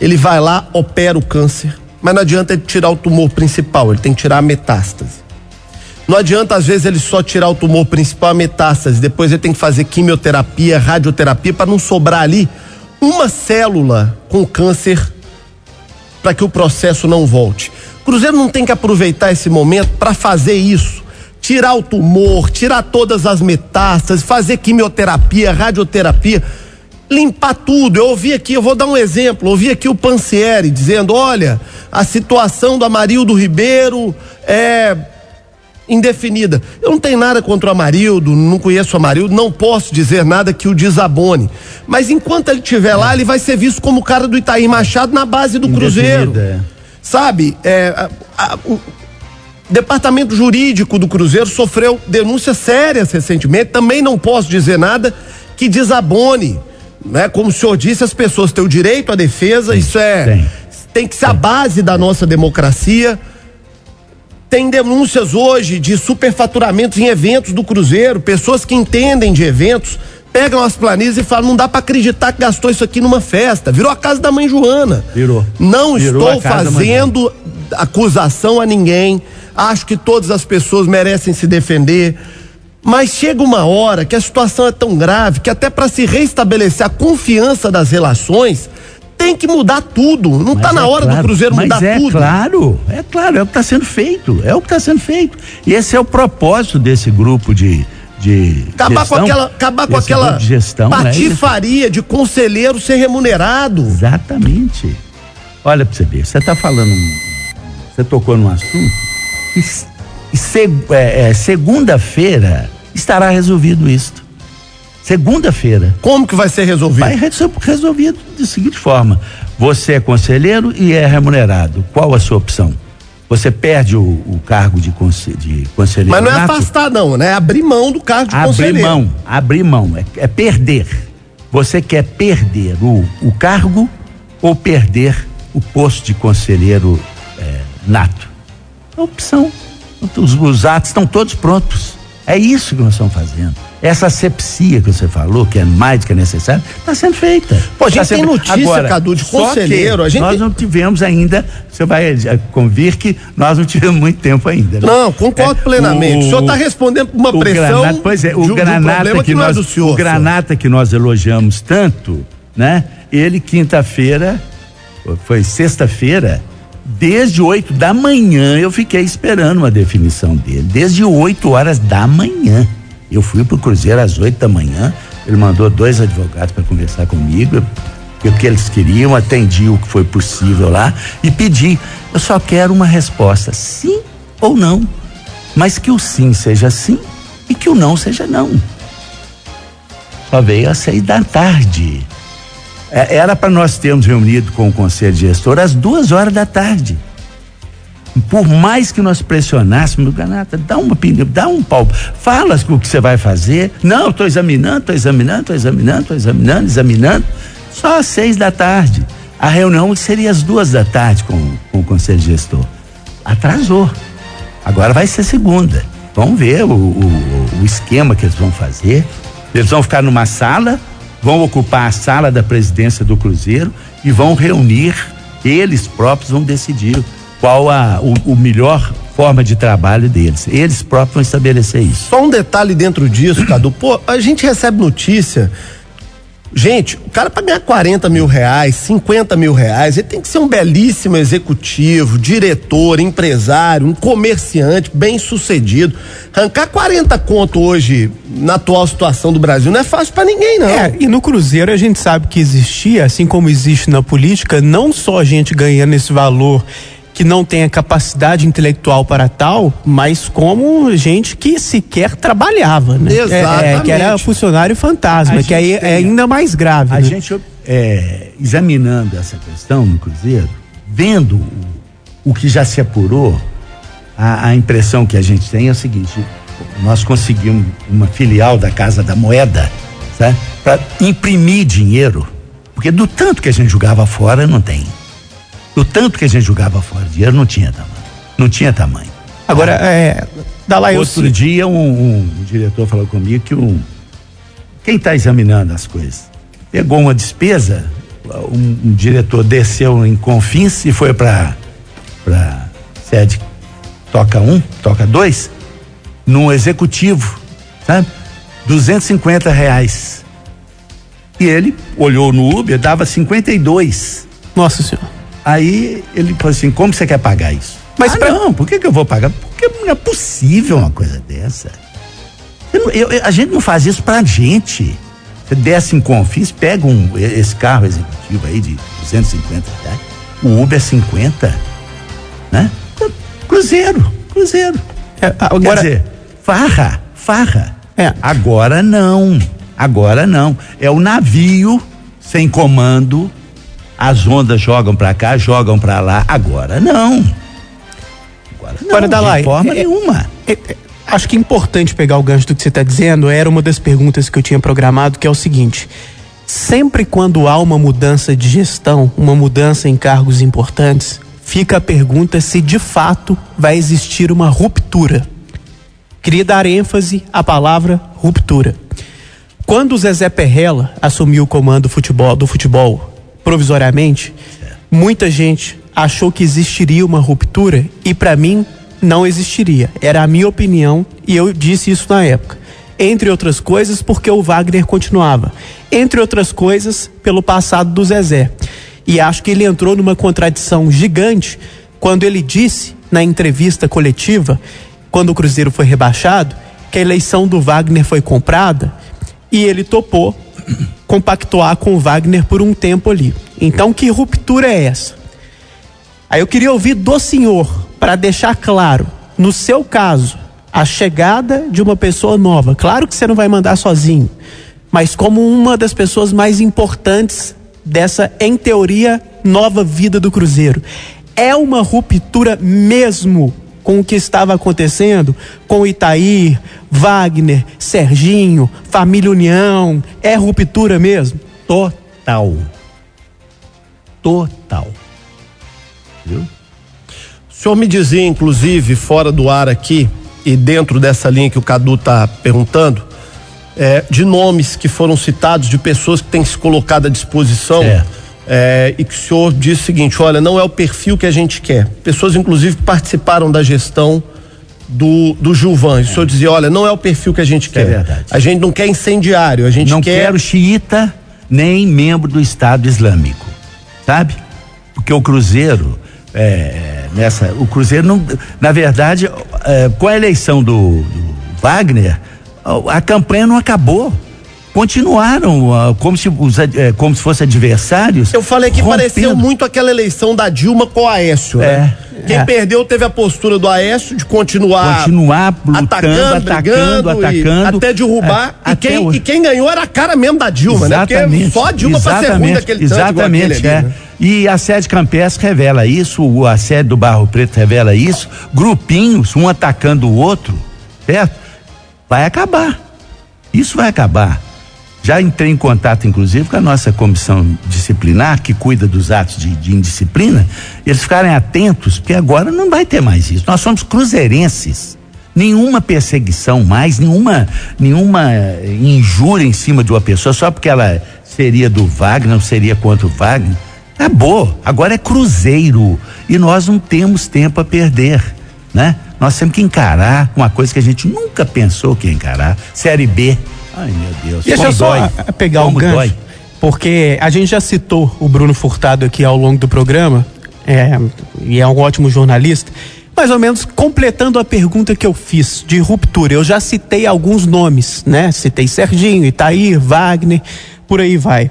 ele vai lá, opera o câncer, mas não adianta ele tirar o tumor principal, ele tem que tirar a metástase. Não adianta, às vezes, ele só tirar o tumor principal, a metástase, depois ele tem que fazer quimioterapia, radioterapia, para não sobrar ali uma célula com câncer para que o processo não volte. Cruzeiro não tem que aproveitar esse momento para fazer isso. Tirar o tumor, tirar todas as metástases, fazer quimioterapia, radioterapia, limpar tudo. Eu ouvi aqui, eu vou dar um exemplo, eu ouvi aqui o Pancieri dizendo, olha, a situação do Amarildo Ribeiro é indefinida. Eu não tenho nada contra o Amarildo, não conheço o Amarildo, não posso dizer nada que o desabone. Mas enquanto ele estiver lá, ele vai ser visto como o cara do Itaí Machado na base do Cruzeiro. É. Sabe, é, a- a- o departamento jurídico do Cruzeiro sofreu denúncias sérias recentemente, também não posso dizer nada que desabone. Né? Como o senhor disse, as pessoas têm o direito à defesa, isso é. tem. tem que ser a base da nossa democracia. Tem denúncias hoje de superfaturamentos em eventos do Cruzeiro, pessoas que entendem de eventos pegam as planilhas e falam: não dá pra acreditar que gastou isso aqui numa festa. Virou a casa da mãe Joana. Virou. Não Virou estou fazendo acusação a ninguém. Acho que todas as pessoas merecem se defender. Mas chega uma hora que a situação é tão grave que até para se restabelecer a confiança das relações tem que mudar tudo. Não está na é hora do claro, Cruzeiro mas mudar é tudo. claro, é claro, é o que está sendo feito, é o que está sendo feito. E esse é o propósito desse grupo de, de Acabar gestão, com aquela, acabar com aquela gestão, né? patifaria de conselheiro ser remunerado. Exatamente. Olha pra você ver, você tá falando, você tocou num assunto e, e seg- é, é, segunda-feira estará resolvido isto. Segunda-feira Como que vai ser resolvido? vai resol- resolvido da seguinte forma: você é conselheiro e é remunerado. Qual a sua opção? Você perde o, o cargo de, conse de conselheiro. Mas não é nato? afastar, não, né? É abrir mão do cargo de Abrir conselheiro. mão, abrir mão, é, é perder. Você quer perder o, o cargo ou perder o posto de conselheiro é, nato? É opção. Os, os atos estão todos prontos. É isso que nós estamos fazendo. Essa asepsia que você falou, que é mais do que necessário, está sendo feita. Pô, a gente Tá tem sendo- notícia, Cadu, de que conselheiro, a gente nós tem- não tivemos ainda, você vai eh, convir que nós não tivemos muito tempo ainda. né? Não, concordo É, plenamente. O senhor está respondendo uma o pressão. Granata, pois é, o de Granata problema que, não é nós, do senhor, o Granata que nós elogiamos tanto, né? Ele quinta-feira, foi sexta-feira, desde 8 da manhã eu fiquei esperando uma definição dele, desde 8 horas da manhã. Eu fui pro Cruzeiro às 8 da manhã, ele mandou dois advogados para conversar comigo, o que eles queriam, atendi o que foi possível lá e pedi. Eu só quero uma resposta, sim ou não. Mas que o sim seja sim e que o não seja não. Só veio às seis da tarde. É, Era para nós termos reunido com o conselho de gestor às duas horas da tarde. Por mais que nós pressionássemos, Ganata, dá uma opinião, dá um pau, fala o que você vai fazer. Não, estou examinando, estou examinando, estou examinando, estou examinando, examinando. Só às seis da tarde. A reunião seria às duas da tarde com, com o conselho gestor. Atrasou. Agora vai ser segunda. Vamos ver o, o, o esquema que eles vão fazer. Eles vão ficar numa sala, vão ocupar a sala da presidência do Cruzeiro e vão reunir, eles próprios vão decidir qual a o, o melhor forma de trabalho deles. Eles próprios vão estabelecer isso. Só um detalhe dentro disso, Cadu. Pô, a gente recebe notícia. Gente, o cara para ganhar 40 mil reais, 50 mil reais, ele tem que ser um belíssimo executivo, diretor, empresário, um comerciante bem sucedido. Arrancar 40 conto hoje, na atual situação do Brasil, não é fácil para ninguém, não. É, e no Cruzeiro a gente sabe que existia, assim como existe na política, não só gente ganhando esse valor que não tem a capacidade intelectual para tal, mas como gente que sequer trabalhava, né? É, é, Exatamente. que era funcionário fantasma, A que aí é ainda mais grave. A né? gente, é, examinando essa questão no Cruzeiro, vendo o, o que já se apurou, a, a impressão que a gente tem é o seguinte: nós conseguimos uma filial da Casa da Moeda, para imprimir dinheiro, porque do tanto que a gente jogava fora, não tem. Do tanto que a gente jogava fora dinheiro, não tinha tamanho. Não tinha tamanho. Agora, é, Dalai, eu Outro dia, um, um- um diretor falou comigo que um, quem está examinando as coisas pegou uma despesa, um, um diretor desceu em Confins e foi para para sede toca um, toca dois, no executivo, sabe? 250 reais. E ele olhou no Uber, dava 52. Nossa senhora. Aí ele falou assim: como você quer pagar isso? Mas ah, pra- não, por que, que eu vou pagar? Porque não é possível uma coisa dessa. Eu eu- eu- a gente não faz isso pra gente. Você desce em Confins, pega um, esse carro executivo aí de 250 reais, o Uber é 50, né? Cruzeiro, cruzeiro. É, agora, Quer dizer, farra, farra. É. Agora não, agora não. É o navio sem comando, as ondas jogam pra cá, jogam pra lá. Agora não. Agora não, Agora, Dalai, de forma é- nenhuma. É, é, acho que é importante pegar o gancho do que você está dizendo. Era uma das perguntas que eu tinha programado, que é o seguinte: sempre quando há uma mudança de gestão, uma mudança em cargos importantes, fica a pergunta se de fato vai existir uma ruptura. Queria dar ênfase à palavra ruptura. Quando o Zezé Perrella assumiu o comando do futebol, do futebol provisoriamente, muita gente achou que existiria uma ruptura e para mim não existiria. Era a minha opinião e eu disse isso na época. Entre outras coisas, porque o Wagner continuava. Entre outras coisas, pelo passado do Zezé. E acho que ele entrou numa contradição gigante quando ele disse na entrevista coletiva, quando o Cruzeiro foi rebaixado, que a eleição do Wagner foi comprada e ele topou compactuar com o Wagner por um tempo ali. Então, que ruptura é essa? Aí eu queria ouvir do senhor, para deixar claro, no seu caso, a chegada de uma pessoa nova. Claro que você não vai mandar sozinho, mas como uma das pessoas mais importantes dessa, em teoria, nova vida do Cruzeiro. É uma ruptura mesmo com o que estava acontecendo com Itaí, Wagner, Serginho, Família União? É ruptura mesmo? Total. Total. Viu? O senhor me dizia, inclusive, fora do ar aqui, e dentro dessa linha que o Cadu está perguntando, é, de nomes que foram citados, de pessoas que têm se colocado à disposição. Certo. É, e que o senhor disse o seguinte: olha, não é o perfil que a gente quer. Pessoas, inclusive, que participaram da gestão do, do Gilvan. E o senhor dizia: olha, não é o perfil que a gente quer. é verdade. A gente não quer incendiário, a gente Não quer. quero xiita nem membro do Estado Islâmico, sabe? Porque o Cruzeiro, é, nessa, o Cruzeiro não, na verdade, é, com a eleição do, do Wagner, a, a campanha não acabou. Continuaram ah, como se os eh, como se fossem adversários. Eu falei que rompendo. pareceu muito aquela eleição da Dilma com o Aécio. né? Quem É. perdeu teve a postura do Aécio de continuar. continuar lutando, atacando, atacando, atacando. até derrubar. É, e, até quem, e quem ganhou era a cara mesmo da Dilma, né? Porque só a Dilma pra ser ruim daquele Exatamente, é. ali, né? E a sede campestre revela isso, o a sede do Barro Preto revela isso, grupinhos, um atacando o outro, certo? Vai acabar. Isso vai acabar. Já entrei em contato, inclusive, com a nossa comissão disciplinar, que cuida dos atos de, de indisciplina, eles ficarem atentos, porque agora não vai ter mais isso. Nós somos cruzeirenses. Nenhuma perseguição mais, nenhuma, nenhuma eh, injúria em cima de uma pessoa, só porque ela seria do Wagner, não seria contra o Wagner. Acabou. Agora é Cruzeiro. E nós não temos tempo a perder. Né? Nós temos que encarar uma coisa que a gente nunca pensou que ia encarar. Série B. Ai, meu Deus. Deixa como eu só dói. pegar Como o gancho, dói. porque a gente já citou o Bruno Furtado aqui ao longo do programa, é, e é um ótimo jornalista, mais ou menos completando a pergunta que eu fiz de ruptura. Eu já citei alguns nomes, né? Citei Serginho, Itaí, Wagner, por aí vai.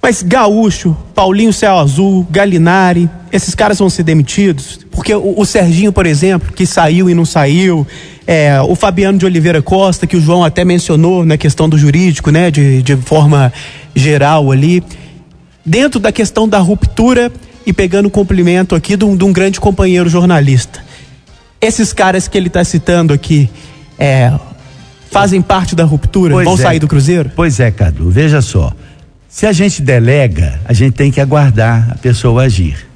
Mas Gaúcho, Paulinho Céu Azul, Galinari, esses caras vão ser demitidos? Porque o, o Serginho, por exemplo, que saiu e não saiu, é, o Fabiano de Oliveira Costa, que o João até mencionou na questão do jurídico, né, de, de forma geral ali, dentro da questão da ruptura e pegando o cumprimento aqui de um, de um grande companheiro jornalista. Esses caras que ele está citando aqui, é, fazem parte da ruptura? Pois vão é. sair do Cruzeiro? Pois é, Cadu, veja só. Se a gente delega, a gente tem que aguardar a pessoa agir.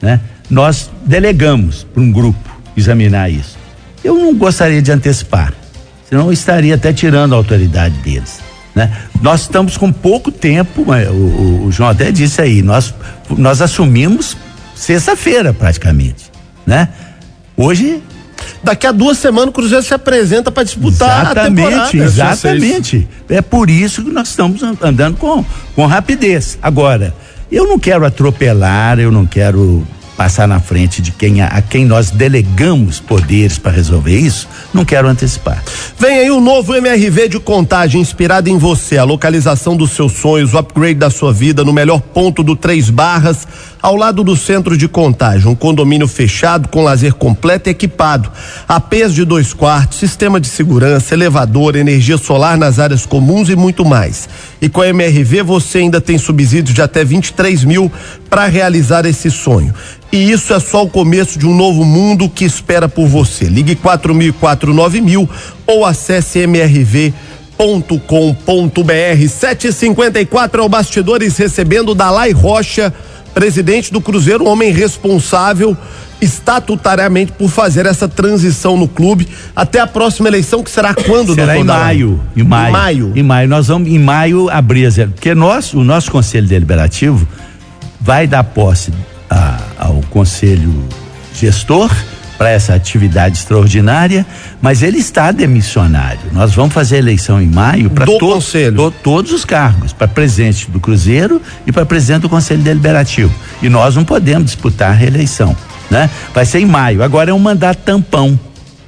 Né? Nós delegamos para um grupo examinar isso. Eu não gostaria de antecipar, senão estaria até tirando a autoridade deles. Né? Nós estamos com pouco tempo, o, o- o João até disse aí, nós, nós assumimos sexta-feira praticamente. Né? Hoje Daqui a duas semanas o Cruzeiro se apresenta para disputar a temporada. Exatamente, exatamente. É por isso que nós estamos an- andando com, com rapidez. Agora, eu não quero atropelar, eu não quero passar na frente de quem a, a quem nós delegamos poderes para resolver isso, não quero antecipar. Vem aí o novo MRV de contagem inspirado em você, a localização dos seus sonhos, o upgrade da sua vida no melhor ponto do Três Barras, ao lado do centro de contagem. Um condomínio fechado com lazer completo e equipado. APs de dois quartos, sistema de segurança, elevador, energia solar nas áreas comuns e muito mais. E com a MRV você ainda tem subsídios de até 23 mil para realizar esse sonho. E isso é só o começo de um novo mundo que espera por você. Ligue 4004 mil ou acesse mrv.com.br. 754 é o Bastidores recebendo Dalai Rocha, presidente do Cruzeiro, um homem responsável estatutariamente por fazer essa transição no clube até a próxima eleição, que será quando, Será doutor em maio, em maio. Em maio. Em maio. Nós vamos em maio abrir as. Porque nós, o nosso conselho deliberativo vai dar posse a- ao conselho gestor para essa atividade extraordinária, mas ele está demissionário. Nós vamos fazer eleição em maio para to- to- todos os cargos, para presidente do Cruzeiro e para presidente do conselho deliberativo. E nós não podemos disputar a reeleição, né? Vai ser em maio. Agora é um mandato tampão,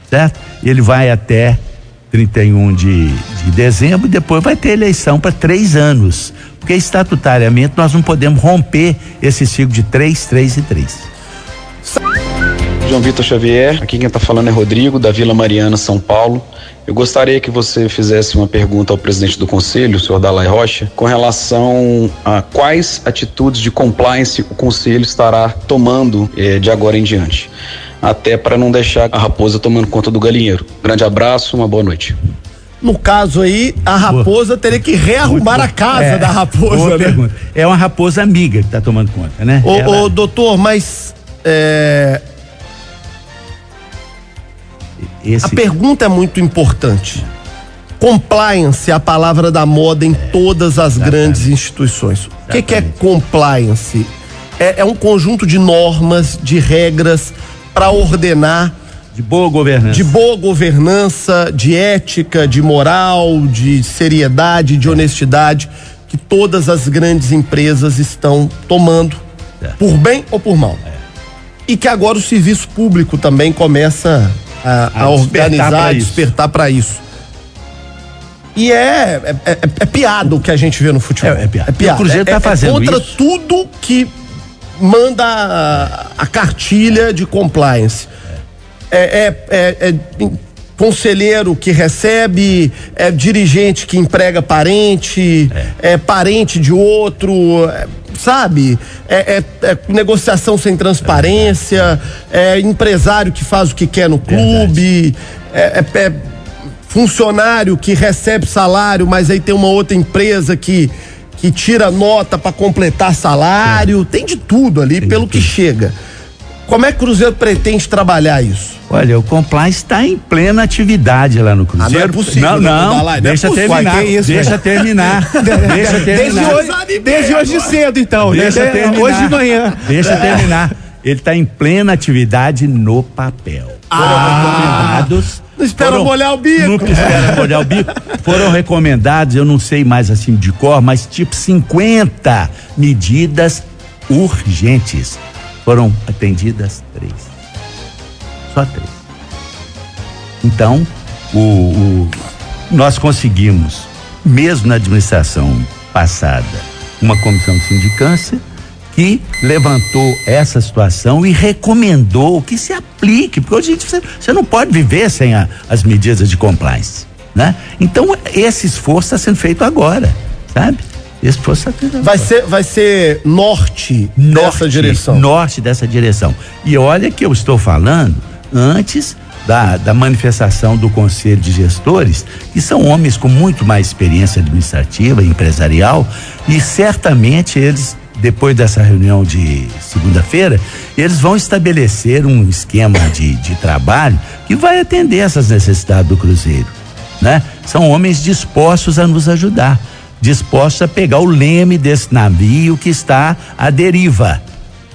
certo? Ele vai até 31 de, de dezembro, e depois vai ter eleição para três anos. Porque estatutariamente nós não podemos romper esse ciclo de três, três e três. João Vitor Xavier, aqui quem está falando é Rodrigo, da Vila Mariana, São Paulo. Eu gostaria que você fizesse uma pergunta ao presidente do conselho, o senhor Dalai Rocha, com relação a quais atitudes de compliance o conselho estará tomando eh, de agora em diante. Até para não deixar a raposa tomando conta do galinheiro. Grande abraço, uma boa noite. No caso aí, a raposa teria que rearrumar a casa É, da raposa, boa né? pergunta. É uma raposa amiga que está tomando conta, né? Ô, Ela- ô, doutor, mas é, esse, a pergunta é muito importante. Compliance é a palavra da moda em todas as grandes instituições. O que, que é Exatamente. compliance? É, é um conjunto de normas, de regras para ordenar de boa governança. de boa governança, de ética, de moral, de seriedade, de honestidade que todas as grandes empresas estão tomando, por bem ou por mal. E que agora o serviço público também começa a, a A despertar organizar, pra a isso. despertar para isso. E é, é, é- é piada o que a gente vê no futebol. É- é piada. E o Cruzeiro é, tá é fazendo contra isso. tudo que manda a, a cartilha de compliance. É, é- é- é conselheiro que recebe, é dirigente que emprega parente, é, parente de outro, é, sabe? É, é- é negociação sem transparência, é, empresário que faz o que quer no clube, é- é- é funcionário que recebe salário, mas aí tem uma outra empresa que que tira nota para completar salário, tem de tudo ali pelo que chega. Como é que o Cruzeiro pretende trabalhar isso? Olha, o compliance está em plena atividade lá no Cruzeiro. Ah, não é possível, Não, doutor não, Dalai, não é deixa possível. terminar. Uai, isso, deixa terminar. deixa Desde terminar. hoje, desde hoje cedo, então. Deixa Desde- terminar. Hoje de manhã. Deixa terminar. Ele está em plena atividade no papel. Foram Ah. recomendados. Não espera foram- molhar o bico. Não espera molhar o bico. Foram recomendados, eu não sei mais assim de cor, mas tipo 50 medidas urgentes. Foram atendidas três. Só três. Então, o, o- nós conseguimos, mesmo na administração passada, uma comissão de sindicância que levantou essa situação e recomendou que se aplique, porque hoje você, você não pode viver sem a- as medidas de compliance, né? Então, esse esforço está sendo feito agora, sabe? Esse Vai ser, vai ser norte, nessa direção. Norte dessa direção. E olha que eu estou falando antes da, da manifestação do Conselho de Gestores, que são homens com muito mais experiência administrativa empresarial, e certamente eles, depois dessa reunião de segunda-feira, eles vão estabelecer um esquema de, de trabalho que vai atender essas necessidades do Cruzeiro. Né? São homens dispostos a nos ajudar, dispostos a pegar o leme desse navio que está à deriva.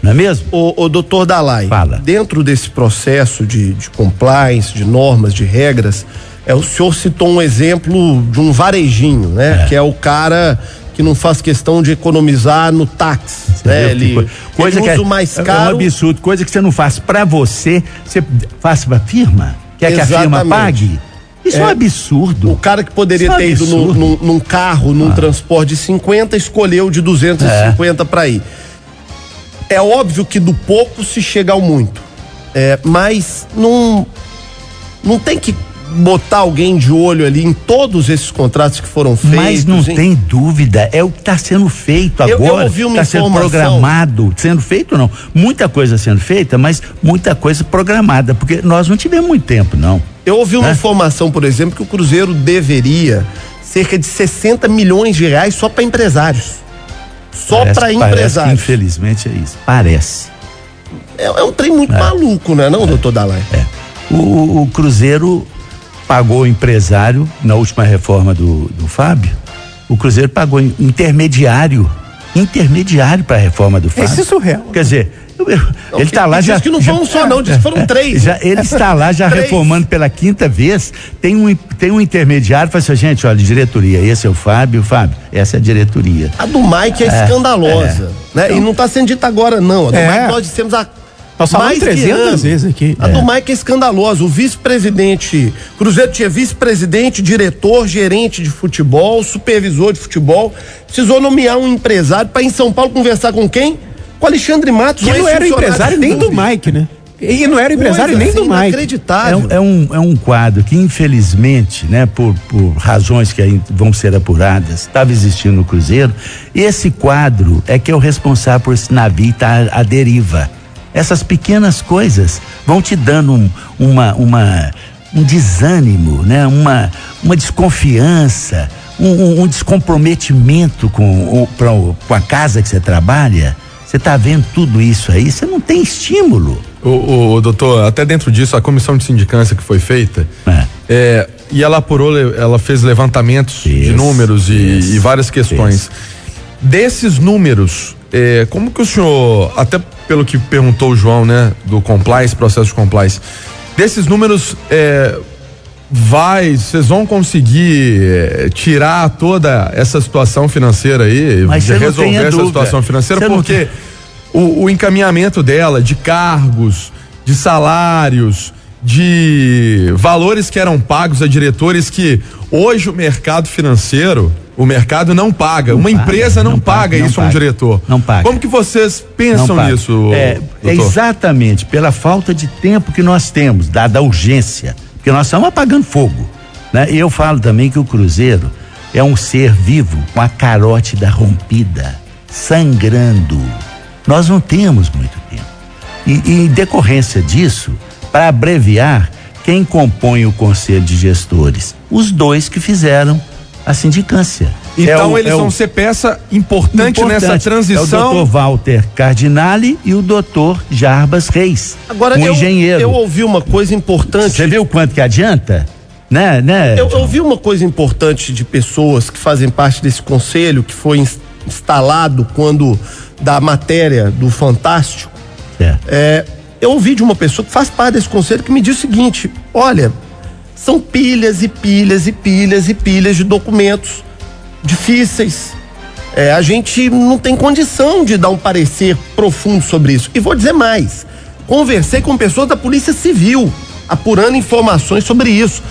Não é mesmo? O, o doutor Dalai, Fala. dentro desse processo de, de compliance, de normas, de regras, é, o senhor citou um exemplo de um varejinho, né? Que é o cara que não faz questão de economizar no táxi, né? Ele, coisa ele que usa é, o mais é um caro. absurdo, coisa que você não faz pra você, você faz pra firma, quer que a firma Exatamente. pague. Isso é, um absurdo. O cara que poderia é ter ido num, num- num carro, num transporte de 50, escolheu de 250 para ir. É óbvio que do pouco se chega ao muito. É, mas não, não tem que botar alguém de olho ali em todos esses contratos que foram feitos. Mas não em- tem dúvida, é o que está sendo feito Eu- eu agora. ouvi uma Está sendo programado, sendo feito não. Muita coisa sendo feita, mas muita coisa programada, porque nós não tivemos muito tempo, não. Eu ouvi uma né? informação, por exemplo, que o Cruzeiro deveria cerca de 60 milhões de reais só para empresários. Só para empresários. infelizmente é isso. Parece. É, é um trem muito maluco, né, não, doutor Dalai? É. O- o Cruzeiro pagou o empresário na última reforma do, do Fábio. O Cruzeiro pagou in- intermediário. Intermediário para a reforma do Fábio. Isso é surreal. Quer dizer, eu- eu- ele está lá diz já. que não foram só, não, diz que foram três. Já, ele está lá já Três. reformando pela quinta vez. Tem um, tem um intermediário, fala assim, gente, olha, diretoria, esse é o Fábio, Fábio, essa é a diretoria. A do Mike é, escandalosa, né? E não tá sendo dita agora, não. A do É. Mike nós dissemos há Nós falamos mais que 300 ano. vezes aqui. A do Mike é escandalosa. O vice-presidente. Cruzeiro tinha vice-presidente, diretor, gerente de futebol, supervisor de futebol. Precisou nomear um empresário para em São Paulo conversar com quem? Com Alexandre Matos. Que não era empresário nem do. Mike, né? E não era empresário Coisa nem do assim, Mike. É Inacreditável. um, é, um, é um quadro que, infelizmente, né, por, por razões que aí vão ser apuradas, estava existindo no Cruzeiro. E esse quadro é que é o responsável por esse navio estar à deriva. Essas pequenas coisas vão te dando um, uma, uma, um desânimo, né, uma, uma desconfiança, um, um- um descomprometimento com, o- pra com a casa que você trabalha. Você está vendo tudo isso aí, você não tem estímulo. O, o- doutor, até dentro disso, a comissão de sindicância que foi feita, É. é, e ela apurou, ela fez levantamentos de Fez, números e, fez, e várias questões. Desses números, é, como que o senhor, até pelo que perguntou o João, né, do compliance, processo de compliance, desses números, é, vai, vocês vão conseguir é, tirar toda essa situação financeira aí, Mas resolver essa dúvida. situação financeira, não porque o, o encaminhamento dela de cargos, de salários, de valores que eram pagos a diretores que hoje o mercado financeiro, o mercado não paga. Uma paga, empresa não, não paga, paga, não isso a um paga. diretor. Não paga. Como que vocês pensam Não paga. nisso, É, é exatamente pela falta de tempo que nós temos, dada a urgência, porque nós estamos apagando fogo. Né? E eu falo também que o Cruzeiro é um ser vivo com a carótida rompida, sangrando. Nós não temos muito tempo. E, e em decorrência disso, para abreviar, quem compõe o conselho de gestores? Os dois que fizeram a sindicância. Então É o- eles é o- vão ser peça importante, nessa Importante. transição. É o doutor Walter Cardinale e o doutor Jarbas Reis. Agora, um eu, engenheiro. eu ouvi uma coisa importante. Você viu quanto que adianta? Né, né? Eu, eu João? vi uma coisa importante de pessoas que fazem parte desse conselho, que foi ins- instalado quando da matéria do Fantástico. É. É, eu ouvi de uma pessoa que faz parte desse conselho que me disse o seguinte: olha, são pilhas e pilhas e pilhas e pilhas de documentos difíceis. É, a gente não tem condição de dar um parecer profundo sobre isso. E vou dizer mais: conversei com pessoas da Polícia Civil, apurando informações sobre isso.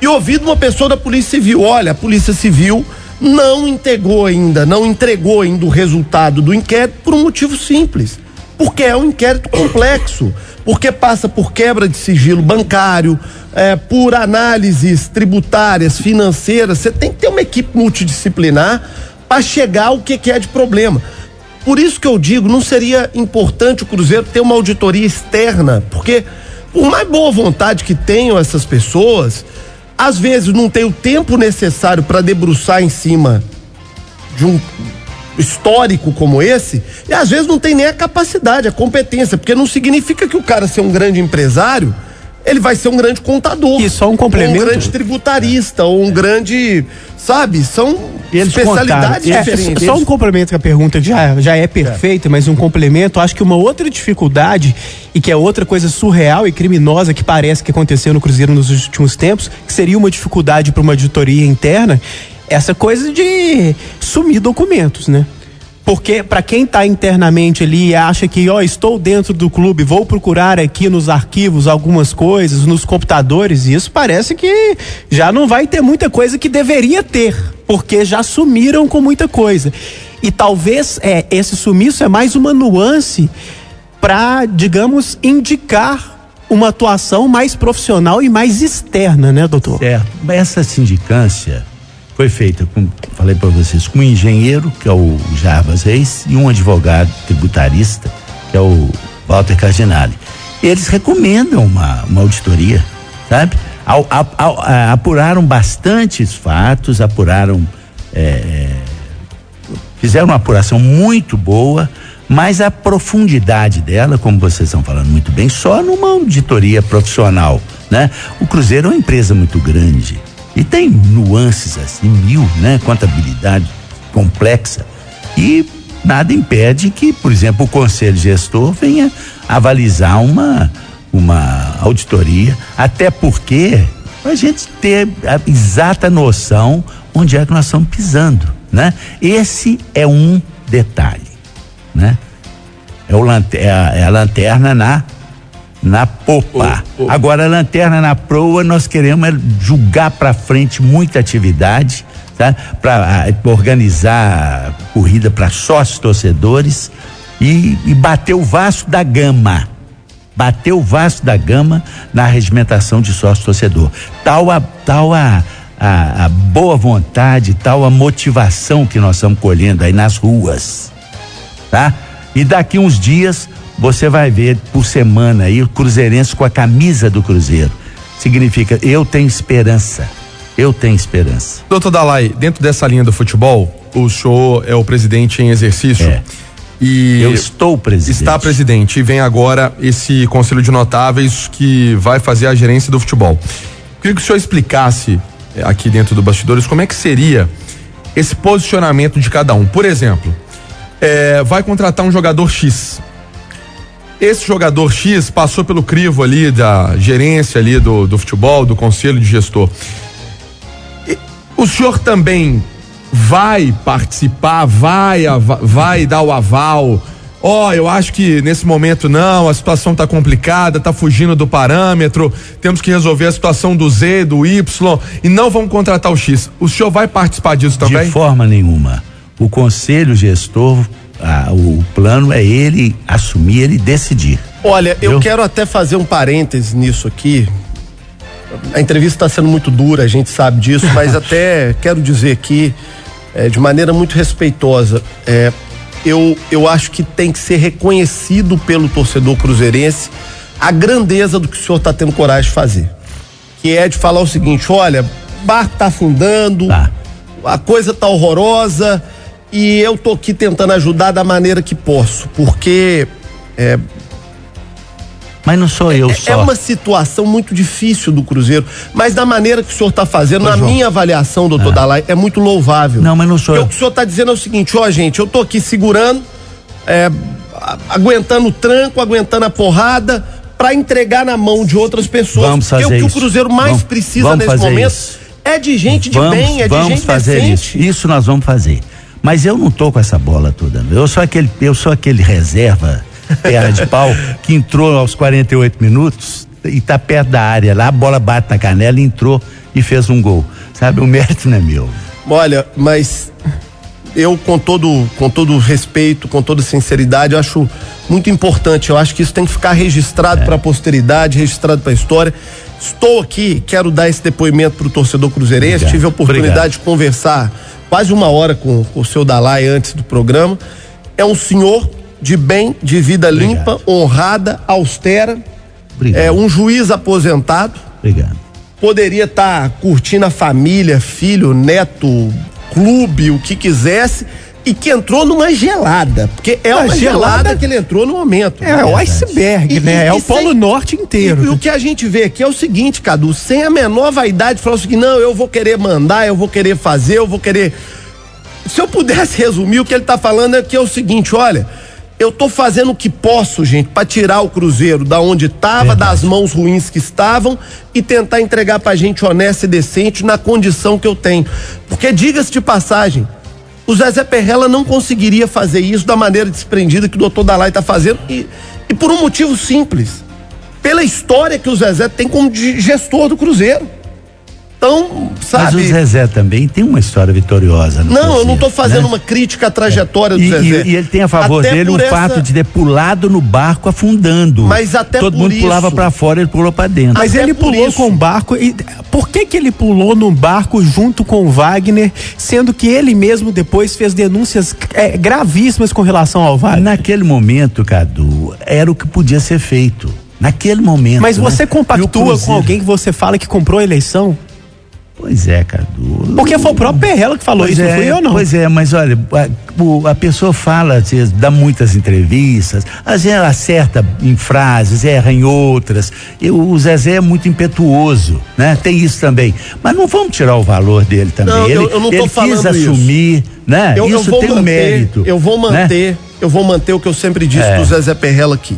E ouvi de uma pessoa da Polícia Civil: olha, a Polícia Civil não entregou ainda, não entregou ainda o resultado do inquérito por um motivo simples. Porque é um inquérito complexo, porque passa por quebra de sigilo bancário, é, por análises tributárias, financeiras. Você tem que ter uma equipe multidisciplinar para chegar ao que, que é de problema. Por isso que eu digo, não seria importante o Cruzeiro ter uma auditoria externa, porque por mais boa vontade que tenham essas pessoas, às vezes não tem o tempo necessário para debruçar em cima de um histórico como esse, e às vezes não tem nem a capacidade, a competência, porque não significa que o cara ser um grande empresário, ele vai ser um grande contador. E só um complemento. Ou um grande tributarista, ou um grande, sabe, são Eles especialidades É, diferentes. só um complemento com a pergunta que já, já é perfeita, mas um complemento, acho que uma outra dificuldade e que é outra coisa surreal e criminosa que parece que aconteceu no Cruzeiro nos últimos tempos, que seria uma dificuldade para uma auditoria interna, essa coisa de sumir documentos, né? Porque para quem está internamente ali e acha que, ó, estou dentro do clube, vou procurar aqui nos arquivos algumas coisas, nos computadores, isso parece que já não vai ter muita coisa que deveria ter, porque já sumiram com muita coisa. E talvez é, esse sumiço é mais uma nuance para, digamos, indicar uma atuação mais profissional e mais externa, né, doutor? Certo. Essa sindicância foi feita, com, falei para vocês, com um engenheiro, que é o Jarbas Reis, e um advogado tributarista, que é o Walter Cardinale. Eles recomendam uma, uma auditoria, sabe? Ao- apuraram bastantes fatos, apuraram. é, fizeram uma apuração muito boa, mas a profundidade dela, como vocês estão falando muito bem, só numa auditoria profissional, né? O Cruzeiro é uma empresa muito grande e tem nuances assim, mil, né? Contabilidade complexa e nada impede que, por exemplo, o conselho gestor venha avalizar uma uma auditoria, até porque a gente ter a exata noção onde é que nós estamos pisando, né? Esse é um detalhe, né? É, o é a, é a lanterna na na popa. O- o- Agora a lanterna na proa nós queremos é julgar para frente muita atividade, tá? Para organizar corrida para sócios torcedores e, e bater o Vasco da Gama. Bater o Vasco da Gama na regimentação de sócio torcedor. Tal a tal a, a, a boa vontade, tal a motivação que nós estamos colhendo aí nas ruas tá? E daqui uns dias você vai ver por semana aí o Cruzeirense com a camisa do Cruzeiro. Significa, eu tenho esperança. Eu tenho esperança. Doutor Dalai, dentro dessa linha do futebol, o senhor é o presidente em exercício. É. E Eu estou presidente. está presidente e vem agora esse conselho de notáveis que vai fazer a gerência do futebol. Queria que o senhor explicasse eh, aqui dentro do bastidores como é que seria esse posicionamento de cada um. Por exemplo, eh, vai contratar um jogador X. Esse jogador X passou pelo crivo ali da gerência ali do, do futebol, do conselho de gestor. E O senhor também vai participar, vai, vai dar o aval. Ó, eu acho que nesse momento não, a situação tá complicada, tá fugindo do parâmetro, temos que resolver a situação do Z, do Y e não vamos contratar o X. O senhor vai participar disso também? De forma nenhuma. O conselho gestor, o plano é ele assumir, ele decidir. Olha, eu Eu? quero até fazer um parêntese nisso aqui. A entrevista está sendo muito dura, a gente sabe disso, mas até quero dizer aqui, eh, de maneira muito respeitosa, eh, eu, eu acho que tem que ser reconhecido pelo torcedor cruzeirense a grandeza do que o senhor está tendo coragem de fazer. Que é de falar o seguinte: olha, o barco tá afundando, Tá. a coisa tá horrorosa e eu tô aqui tentando ajudar da maneira que posso, porque é, Mas não sou eu é- só. é uma situação muito difícil do Cruzeiro, mas da maneira que o senhor está fazendo, na minha avaliação, doutor Dalai, é muito louvável. Não, mas não sou Porque eu. O que o senhor está dizendo é o seguinte, ó, gente, eu tô aqui segurando, é, aguentando o tranco, aguentando a porrada, para entregar na mão de outras pessoas. Vamos porque fazer o que isso. o Cruzeiro mais Vamos- precisa vamos nesse fazer momento isso. é de gente de vamos, bem, é de gente fazer decente. isso. Isso nós vamos fazer. Mas eu não tô com essa bola toda. Eu sou aquele, eu sou aquele reserva, perna de pau, que entrou aos 48 minutos e tá perto da área. Lá a bola bate na canela, entrou e fez um gol. Sabe, o mérito não é meu. Olha, mas eu com todo com todo respeito, com toda sinceridade, eu acho muito importante. Eu acho que isso tem que ficar registrado para a posteridade, registrado para a história. Estou aqui, quero dar esse depoimento para o torcedor cruzeirense. Obrigado. Tive a oportunidade Obrigado. de conversar quase uma hora com, com o seu Dalai antes do programa. É um senhor de bem, de vida limpa, honrada, austera. Obrigado. É um juiz aposentado Obrigado. poderia estar curtindo a família, filho, neto, clube, o que quisesse, e que entrou numa gelada. Porque é Ah, uma gelada, gelada- que ele entrou no momento. É, o iceberg, E- né? e- é o Polo sem- Norte inteiro. E, e o que a gente vê aqui é o seguinte, Cadu, sem a menor vaidade, falar o seguinte, não, eu vou querer mandar, eu vou querer fazer, eu vou querer. Se eu pudesse resumir, o que ele tá falando é que é o seguinte, olha, eu tô fazendo o que posso, gente, pra tirar o Cruzeiro da onde tava, das mãos ruins que estavam e tentar entregar pra gente honesta e decente na condição que eu tenho. Porque diga-se de passagem, o Zezé Perrella não conseguiria fazer isso da maneira desprendida que o doutor Dalai tá fazendo e, e por um motivo simples. Pela história que o Zezé tem como gestor do Cruzeiro. Então, Mas sabe. o Zezé também tem uma história vitoriosa. no Não, eu não tô fazendo né? uma crítica à trajetória do E, Zezé. e- e ele tem a favor Até dele o por fato essa- de ter pulado no barco afundando. Mas até Todo por mundo pulava isso- pra fora, ele pulou pra dentro. Mas Até ele pulou isso- com o barco. E por que que ele pulou no barco junto com o Wagner, sendo que ele mesmo depois fez denúncias é, gravíssimas com relação ao Wagner? Naquele momento, Cadu, era o que podia ser feito. Naquele momento. Mas né? você o compactua com alguém que você fala que comprou a eleição? Pois é, Cadu. Porque foi o próprio Perrella que falou Pois isso, é, não fui eu não. Pois é, mas olha, a, o- a pessoa fala, às vezes, dá muitas entrevistas, às vezes ela acerta em frases, erra em outras. E o Zezé é muito impetuoso, né? Tem isso também. Mas não vamos tirar o valor dele também. Não, ele eu- eu não tô ele quis falando isso. assumir, né? Eu, eu isso vou tem um manter, mérito. Eu vou né? manter, eu vou manter o que eu sempre disse É. do Zezé Perrella aqui.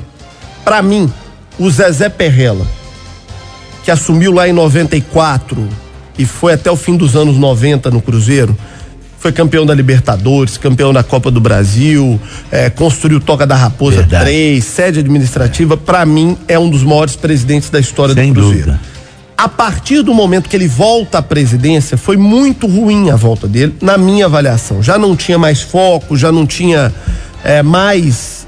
Pra mim, o Zezé Perrella, que assumiu lá em 94 e foi até o fim dos anos 90 no Cruzeiro, foi campeão da Libertadores, campeão da Copa do Brasil, é, construiu Toca da Raposa Verdade. 3, sede administrativa. Pra mim, é um dos maiores presidentes da história Sem do Cruzeiro. dúvida. A partir do momento que ele volta à presidência, foi muito ruim a volta dele, na minha avaliação. Já não tinha mais foco, já não tinha é, mais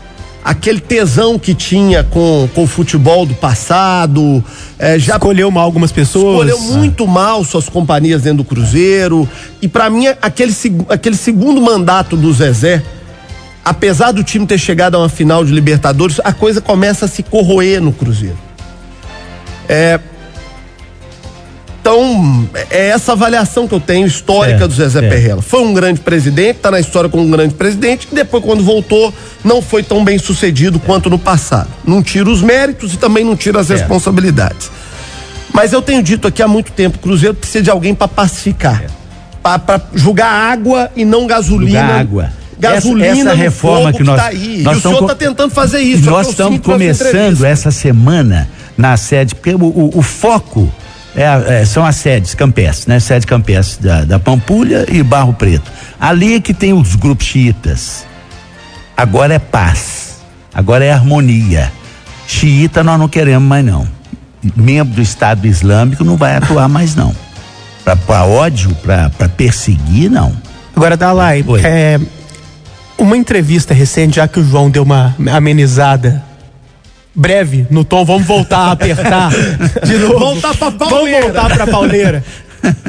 aquele tesão que tinha com, com o futebol do passado. é, já Escolheu mal algumas pessoas. escolheu muito mal suas companhias dentro do Cruzeiro. E pra mim, aquele, aquele segundo mandato do Zezé, apesar do time ter chegado a uma final de Libertadores, a coisa começa a se corroer no Cruzeiro. É. Então, é essa avaliação que eu tenho histórica Certo, do Zezé certo. Perrella. Foi um grande presidente, tá na história como um grande presidente, e depois, quando voltou, não foi tão bem sucedido quanto no passado. Não tira os méritos e também não tira as Certo. responsabilidades. Mas eu tenho dito aqui há muito tempo, o Cruzeiro precisa de alguém para pacificar. para julgar água e não gasolina. Julgar água. Gasolina essa, essa reforma que nós tá aí. nós e o senhor está tentando fazer isso. nós estamos começando essa semana na sede porque o, o- o foco é é, são as sedes campestres, né? Sede campestre da, da Pampulha e Barro Preto. Ali é que tem os grupos xiitas. Agora é paz. Agora é harmonia. Xiita nós não queremos mais não. Membro do Estado Islâmico não vai atuar mais não. Para ódio, para perseguir não. Agora, Dalai, Oi. é, uma entrevista recente, já que o João deu uma amenizada breve no tom, vamos voltar a apertar de novo. Voltar pra Vamos pauleira. voltar pra pauleira.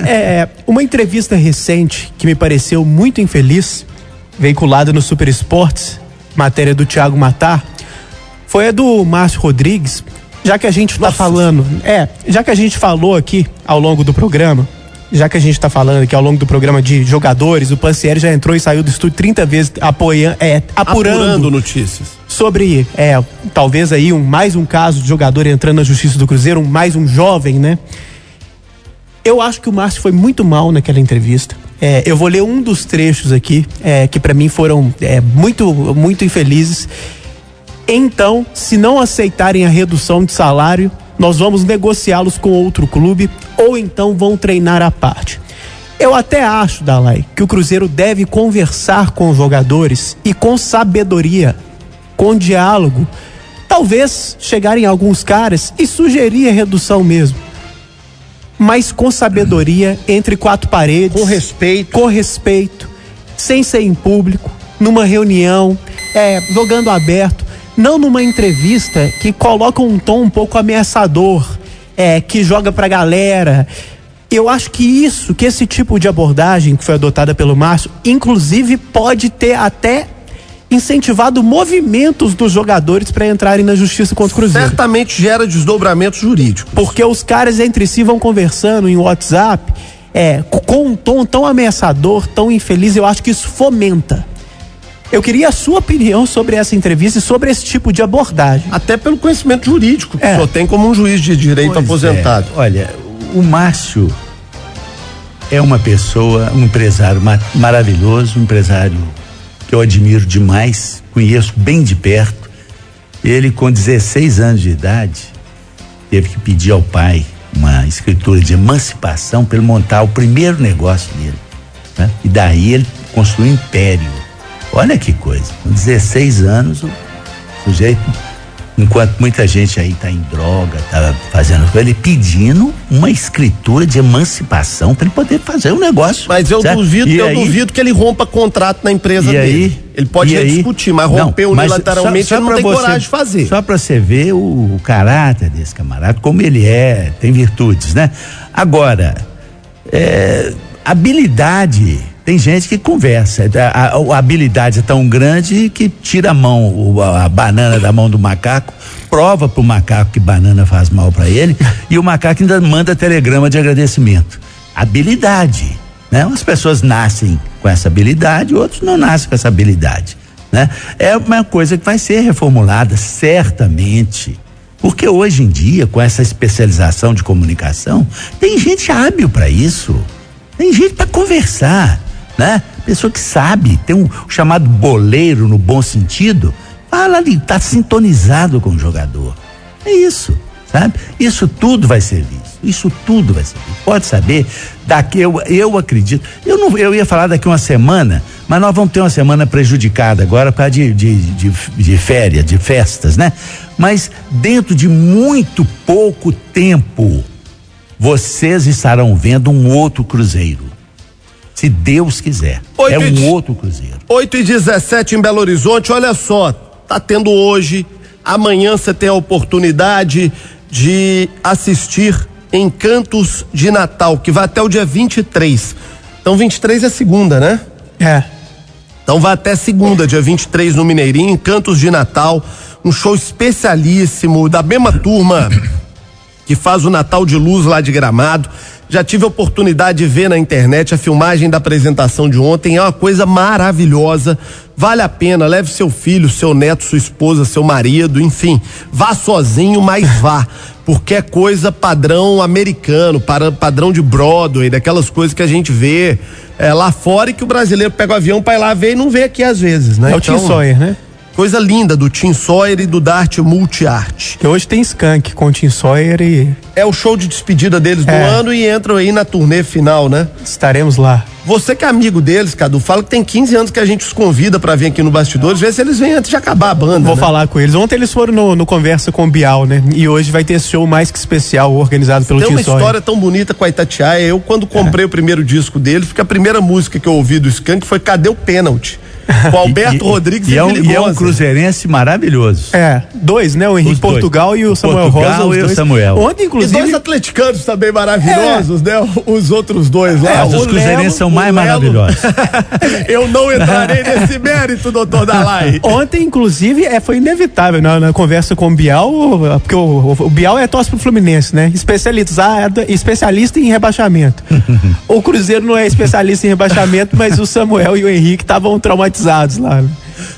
É, uma entrevista recente que me pareceu muito infeliz, veiculada no Super Esportes, matéria do Thiago Matar, foi a do Márcio Rodrigues. Já que a gente tá falando, é, já que a gente falou aqui ao longo do programa, já que a gente tá falando aqui ao longo do programa de jogadores, o Pancieri já entrou e saiu do estúdio 30 vezes apoiando, é, apurando, apurando notícias. sobre é, talvez aí um mais um caso de jogador entrando na justiça do Cruzeiro, um, mais um jovem, né? Eu acho que o Márcio foi muito mal naquela entrevista. É, eu vou ler um dos trechos aqui é, que pra mim foram é, muito muito infelizes. Então, se não aceitarem a redução de salário, nós vamos negociá-los com outro clube ou então vão treinar à parte. Eu até acho, Dalai, que o Cruzeiro deve conversar com os jogadores e com sabedoria, com diálogo, talvez chegarem alguns caras e sugerir a redução mesmo. Mas com sabedoria, entre quatro paredes. Com respeito. Com respeito, sem ser em público, numa reunião, é, jogando aberto, não numa entrevista que coloca um tom um pouco ameaçador, é, que joga pra galera. Eu acho que isso, que esse tipo de abordagem que foi adotada pelo Márcio, inclusive pode ter até incentivado movimentos dos jogadores para entrarem na justiça contra o Cruzeiro. Certamente gera desdobramentos jurídicos. Porque os caras entre si vão conversando em WhatsApp, é, co- com um tom tão ameaçador, tão infeliz, eu acho que isso fomenta. Eu queria a sua opinião sobre essa entrevista e sobre esse tipo de abordagem. Até pelo conhecimento jurídico que É. senhor tem como um juiz de direito Pois aposentado. é. Olha, o Márcio é uma pessoa, um empresário ma- maravilhoso, um empresário que eu admiro demais, conheço bem de perto. Ele, com 16 anos de idade, teve que pedir ao pai uma escritura de emancipação para ele montar o primeiro negócio dele. né? E daí ele construiu um império. Olha que coisa. Com 16 anos, o sujeito enquanto muita gente aí tá em droga, tá fazendo ele pedindo uma escritura de emancipação para ele poder fazer um negócio. Mas eu certo? duvido, E eu aí- duvido que ele rompa contrato na empresa dele. aí, ele pode discutir, mas Não, romper unilateralmente só- só ele não tem você- coragem de fazer. Só para você ver o, o caráter desse camarada, como ele é, tem virtudes, né? Agora, é, habilidade, tem gente que conversa. A, a- a habilidade é tão grande que tira a mão, a, a banana da mão do macaco, prova pro macaco que banana faz mal para ele, e o macaco ainda manda telegrama de agradecimento. Habilidade. Né? Umas pessoas nascem com essa habilidade, outros não nascem com essa habilidade. Né? É uma coisa que vai ser reformulada, certamente. Porque hoje em dia, com essa especialização de comunicação, tem gente hábil para isso. Tem gente para conversar, né? Pessoa que sabe, tem um chamado boleiro no bom sentido, fala ali, tá sintonizado com o jogador. É isso, sabe? Isso tudo vai ser visto. Isso tudo vai ser. Pode saber, daqui eu, eu acredito. Eu não eu ia falar daqui uma semana, mas nós vamos ter uma semana prejudicada agora por causa de, de, de, de férias, de festas, né? Mas dentro de muito pouco tempo, vocês estarão vendo um outro cruzeiro. Se Deus quiser. Oito é e um outro cruzeiro. 8 e 17 em Belo Horizonte, olha só, tá tendo hoje, amanhã você tem a oportunidade de assistir Encantos de Natal, que vai até o dia 23. Então 23 é segunda, né? É. Então vai até segunda, dia 23 no Mineirinho, Encantos de Natal, um show especialíssimo da mesma turma que faz o Natal de Luz lá de Gramado. Já tive a oportunidade de ver na internet a filmagem da apresentação de ontem, é uma coisa maravilhosa. Vale a pena, leve seu filho, seu neto, sua esposa, seu marido, enfim, vá sozinho, mas vá, porque é coisa padrão americano, para- padrão de Broadway, daquelas coisas que a gente vê é, lá fora e que o brasileiro pega o avião para ir lá ver e não vê aqui às vezes, né? É o Tim Sawyer, né? Coisa linda do Tim Sawyer e do Dart Multiarte. Que hoje tem Skank com o Tim Sawyer e É o show de despedida deles do É. ano e entram aí na turnê final, né? estaremos lá. Você que é amigo deles, Cadu, fala que tem 15 anos que a gente os convida pra vir aqui no Bastidores, ver se eles vêm antes de acabar a banda. Vou né? falar com eles. Ontem eles foram no, no Conversa com o Bial, né? E hoje vai ter esse show mais que especial organizado pelo Tem Tim uma Sawyer. história tão bonita com a Itatiaia. Eu, quando comprei o primeiro disco deles, porque a primeira música que eu ouvi do Skank foi Cadê o Pênalti? Com Alberto E- Rodrigues e, e, é um, e é um cruzeirense maravilhoso. É, dois, né? O Henrique Os dois. Portugal e o O Samuel Portugal Rosa. os e o dois. Samuel. Ontem, E dois inclusive. atleticanos também maravilhosos, né? Os outros dois lá. É, O os cruzeirenses são o mais Lelo. maravilhosos. Eu não entrarei nesse mérito, doutor Dalai. Ontem, inclusive, é, foi inevitável na, na conversa com o Bial, o- porque o, o, o Bial é torce pro Fluminense, né? Especializado, especialista em rebaixamento. o Cruzeiro não é especialista em rebaixamento, mas o Samuel e o Henrique estavam traumatizados lá. né?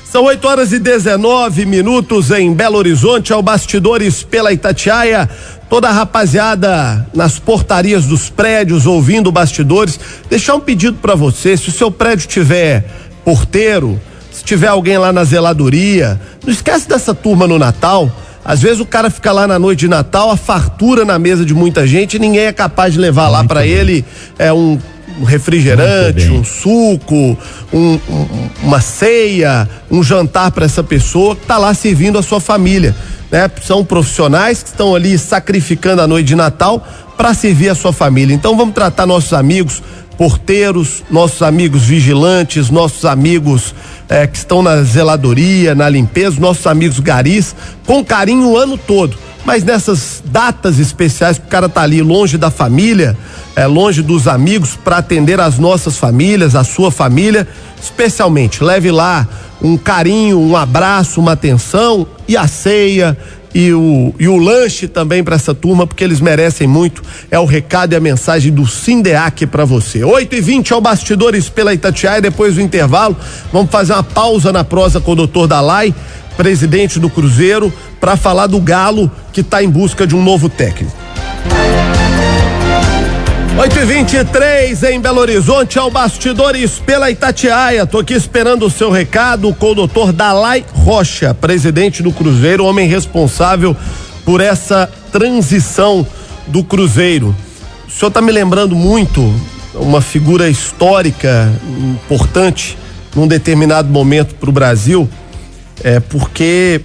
São 8 horas e 19 minutos em Belo Horizonte, ao Bastidores pela Itatiaia. Toda a rapaziada nas portarias dos prédios ouvindo bastidores. Deixar um pedido pra você: se o seu prédio tiver porteiro, se tiver alguém lá na zeladoria, não esquece dessa turma no Natal. Às vezes o cara fica lá na noite de Natal, a fartura na mesa de muita gente, e ninguém é capaz de levar lá pra ele é um um refrigerante, um suco, um- um- uma ceia, um jantar para essa pessoa que está lá servindo a sua família. Né? São profissionais que estão ali sacrificando a noite de Natal para servir a sua família. Então vamos tratar nossos amigos porteiros, nossos amigos vigilantes, nossos amigos eh, que estão na zeladoria, na limpeza, nossos amigos garis, com carinho o ano todo. Mas nessas datas especiais que o cara tá ali longe da família, é, longe dos amigos, para atender as nossas famílias, a sua família, especialmente. Leve lá um carinho, um abraço, uma atenção e a ceia e o, e o lanche também para essa turma, porque eles merecem muito. É o recado e a mensagem do Sindeac para você. 8 e 20 ao Bastidores pela Itatiaia, depois do intervalo. Vamos fazer uma pausa na prosa com o doutor Dalai, presidente do Cruzeiro, para falar do Galo que está em busca de um novo técnico. 8 e 23 em Belo Horizonte, ao Bastidores pela Itatiaia. Tô aqui esperando o seu recado com o doutor Dalai Rocha, presidente do Cruzeiro, homem responsável por essa transição do Cruzeiro. O senhor tá me lembrando muito uma figura histórica importante num determinado momento para o Brasil, é porque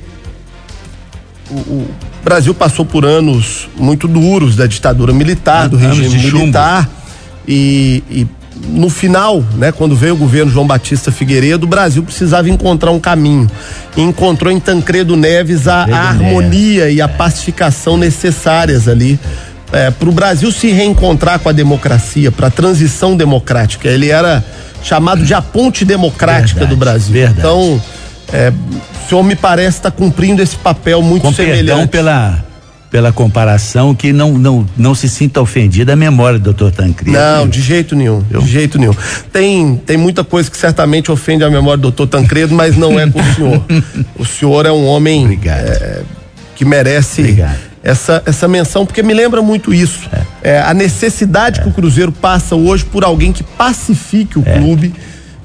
o, o Brasil passou por anos muito duros da ditadura militar, do regime militar e, e no final, né, quando veio o governo João Batista Figueiredo, o Brasil precisava encontrar um caminho. E encontrou em Tancredo Neves a, a harmonia e a pacificação necessárias ali para o Brasil se reencontrar com a democracia, para a transição democrática. Ele era chamado de a ponte democrática Verdade, do Brasil. verdade. Então, é, o senhor me parece estar cumprindo esse papel muito Com perdão semelhante. pela, pela comparação, que não, não, não se sinta ofendida a memória do doutor Tancredo. Não, de jeito nenhum, de jeito nenhum. Tem, tem muita coisa que certamente ofende a memória do doutor Tancredo, mas não é com o senhor. O senhor é um homem é, que merece Obrigado. essa, essa menção, porque me lembra muito isso. É, a necessidade que o Cruzeiro passa hoje por alguém que pacifique o clube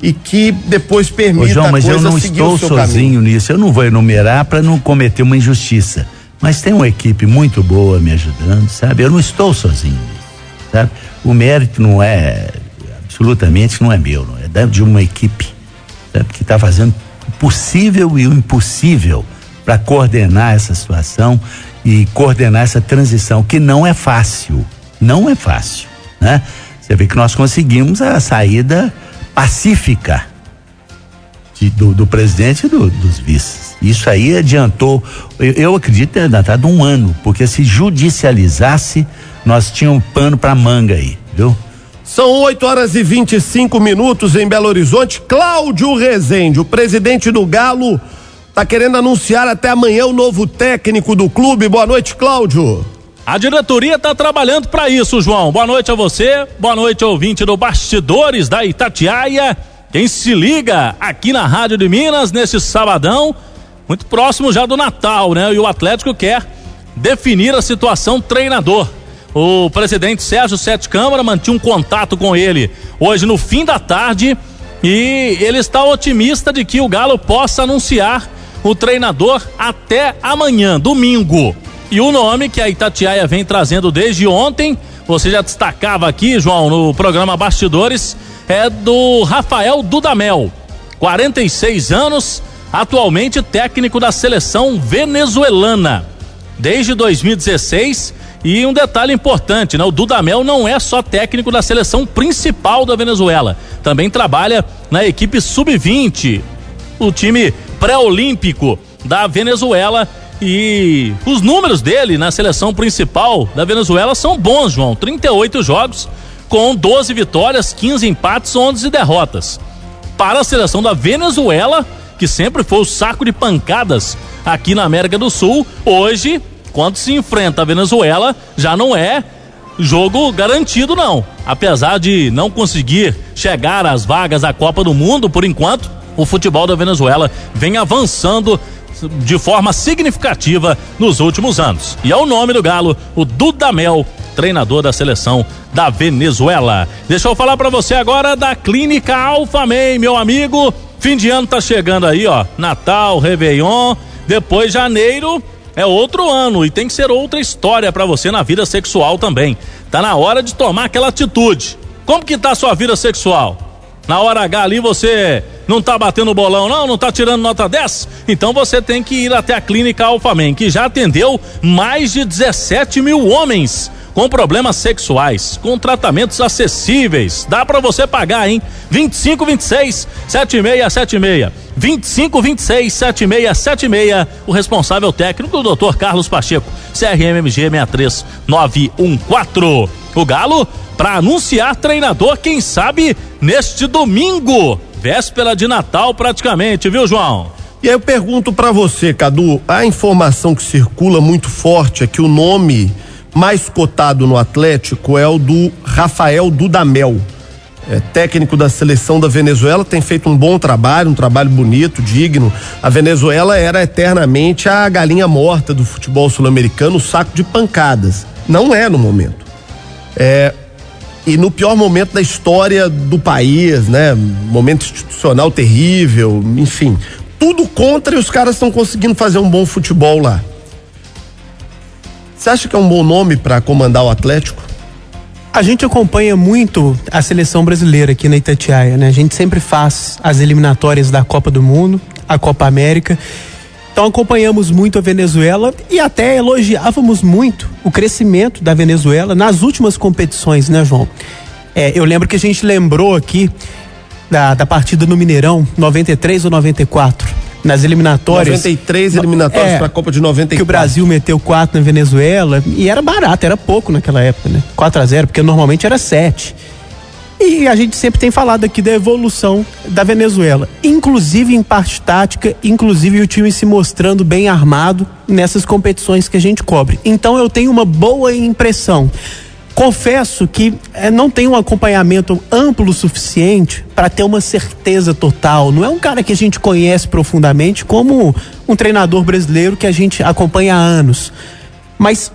e que depois permita Ô, João, mas eu não estou sozinho caminho. nisso. Eu não vou enumerar para não cometer uma injustiça. Mas tem uma equipe muito boa me ajudando, sabe? Eu não estou sozinho, sabe? O mérito não é absolutamente não é meu, não é de uma equipe sabe? que está fazendo o possível e o impossível para coordenar essa situação e coordenar essa transição que não é fácil, não é fácil, né? Você vê que nós conseguimos a saída pacífica de, do, do, presidente e do, dos vices. Isso aí adiantou, eu, eu acredito ter adiantado um ano, porque se judicializasse, nós tínhamos pano para manga aí, viu? São 8 horas e 25 minutos em Belo Horizonte. Cláudio Rezende, o presidente do Galo, está querendo anunciar até amanhã o novo técnico do clube. Boa noite, Cláudio. A diretoria está trabalhando para isso, João. Boa noite a você, boa noite ouvinte do Bastidores da Itatiaia. Quem se liga aqui na Rádio de Minas nesse sabadão, muito próximo já do Natal, né? E o Atlético quer definir a situação treinador. O presidente Sérgio Sete Câmara mantinha um contato com ele hoje no fim da tarde e ele está otimista de que o Galo possa anunciar o treinador até amanhã, domingo. E o nome que a Itatiaia vem trazendo desde ontem, você já destacava aqui, João, no programa Bastidores, é do Rafael Dudamel. 46 anos, atualmente técnico da seleção venezuelana. Desde 2016, e um detalhe importante, né? O Dudamel não é só técnico da seleção principal da Venezuela, também trabalha na equipe sub-20, o time pré-olímpico da Venezuela e os números dele na seleção principal da Venezuela são bons, João. 38 jogos com 12 vitórias, 15 empates, 11 derrotas. Para a seleção da Venezuela, que sempre foi o saco de pancadas aqui na América do Sul, hoje, quando se enfrenta a Venezuela, já não é jogo garantido não. Apesar de não conseguir chegar às vagas da Copa do Mundo por enquanto, o futebol da Venezuela vem avançando de forma significativa nos últimos anos. E é o nome do Galo, o Dudamel, treinador da seleção da Venezuela. Deixa eu falar para você agora da Clínica Alfamei, meu amigo. Fim de ano tá chegando aí, ó. Natal, Réveillon, depois janeiro é outro ano e tem que ser outra história para você na vida sexual também. Tá na hora de tomar aquela atitude. Como que tá a sua vida sexual? Na hora H ali você não tá batendo bolão, não? Não tá tirando nota 10? Então você tem que ir até a Clínica Alfamen, que já atendeu mais de 17 mil homens com problemas sexuais, com tratamentos acessíveis. Dá para você pagar, hein? 25 26 7676. 25 26 7676. O responsável técnico, o Dr. Carlos Pacheco, CRMMG 63914. O Galo para anunciar treinador, quem sabe neste domingo, véspera de Natal praticamente, viu, João? E aí eu pergunto para você, Cadu, a informação que circula muito forte é que o nome mais cotado no Atlético é o do Rafael Dudamel. É, técnico da seleção da Venezuela, tem feito um bom trabalho, um trabalho bonito, digno. A Venezuela era eternamente a galinha morta do futebol sul-americano, o saco de pancadas. Não é no momento. É, e no pior momento da história do país, né? Momento institucional terrível, enfim. Tudo contra e os caras estão conseguindo fazer um bom futebol lá. Você acha que é um bom nome para comandar o Atlético? A gente acompanha muito a seleção brasileira aqui na Itatiaia, né? A gente sempre faz as eliminatórias da Copa do Mundo, a Copa América. Então acompanhamos muito a Venezuela e até elogiávamos muito o crescimento da Venezuela nas últimas competições, né, João? É, eu lembro que a gente lembrou aqui da, da partida no Mineirão, 93 ou 94, nas eliminatórias. 93 eliminatórias é, para a Copa de 94. Que o Brasil meteu 4 na Venezuela e era barato, era pouco naquela época, né? 4 a 0 porque normalmente era 7. E a gente sempre tem falado aqui da evolução da Venezuela, inclusive em parte tática, inclusive o time se mostrando bem armado nessas competições que a gente cobre. Então eu tenho uma boa impressão. Confesso que é, não tem um acompanhamento amplo o suficiente para ter uma certeza total. Não é um cara que a gente conhece profundamente como um treinador brasileiro que a gente acompanha há anos. Mas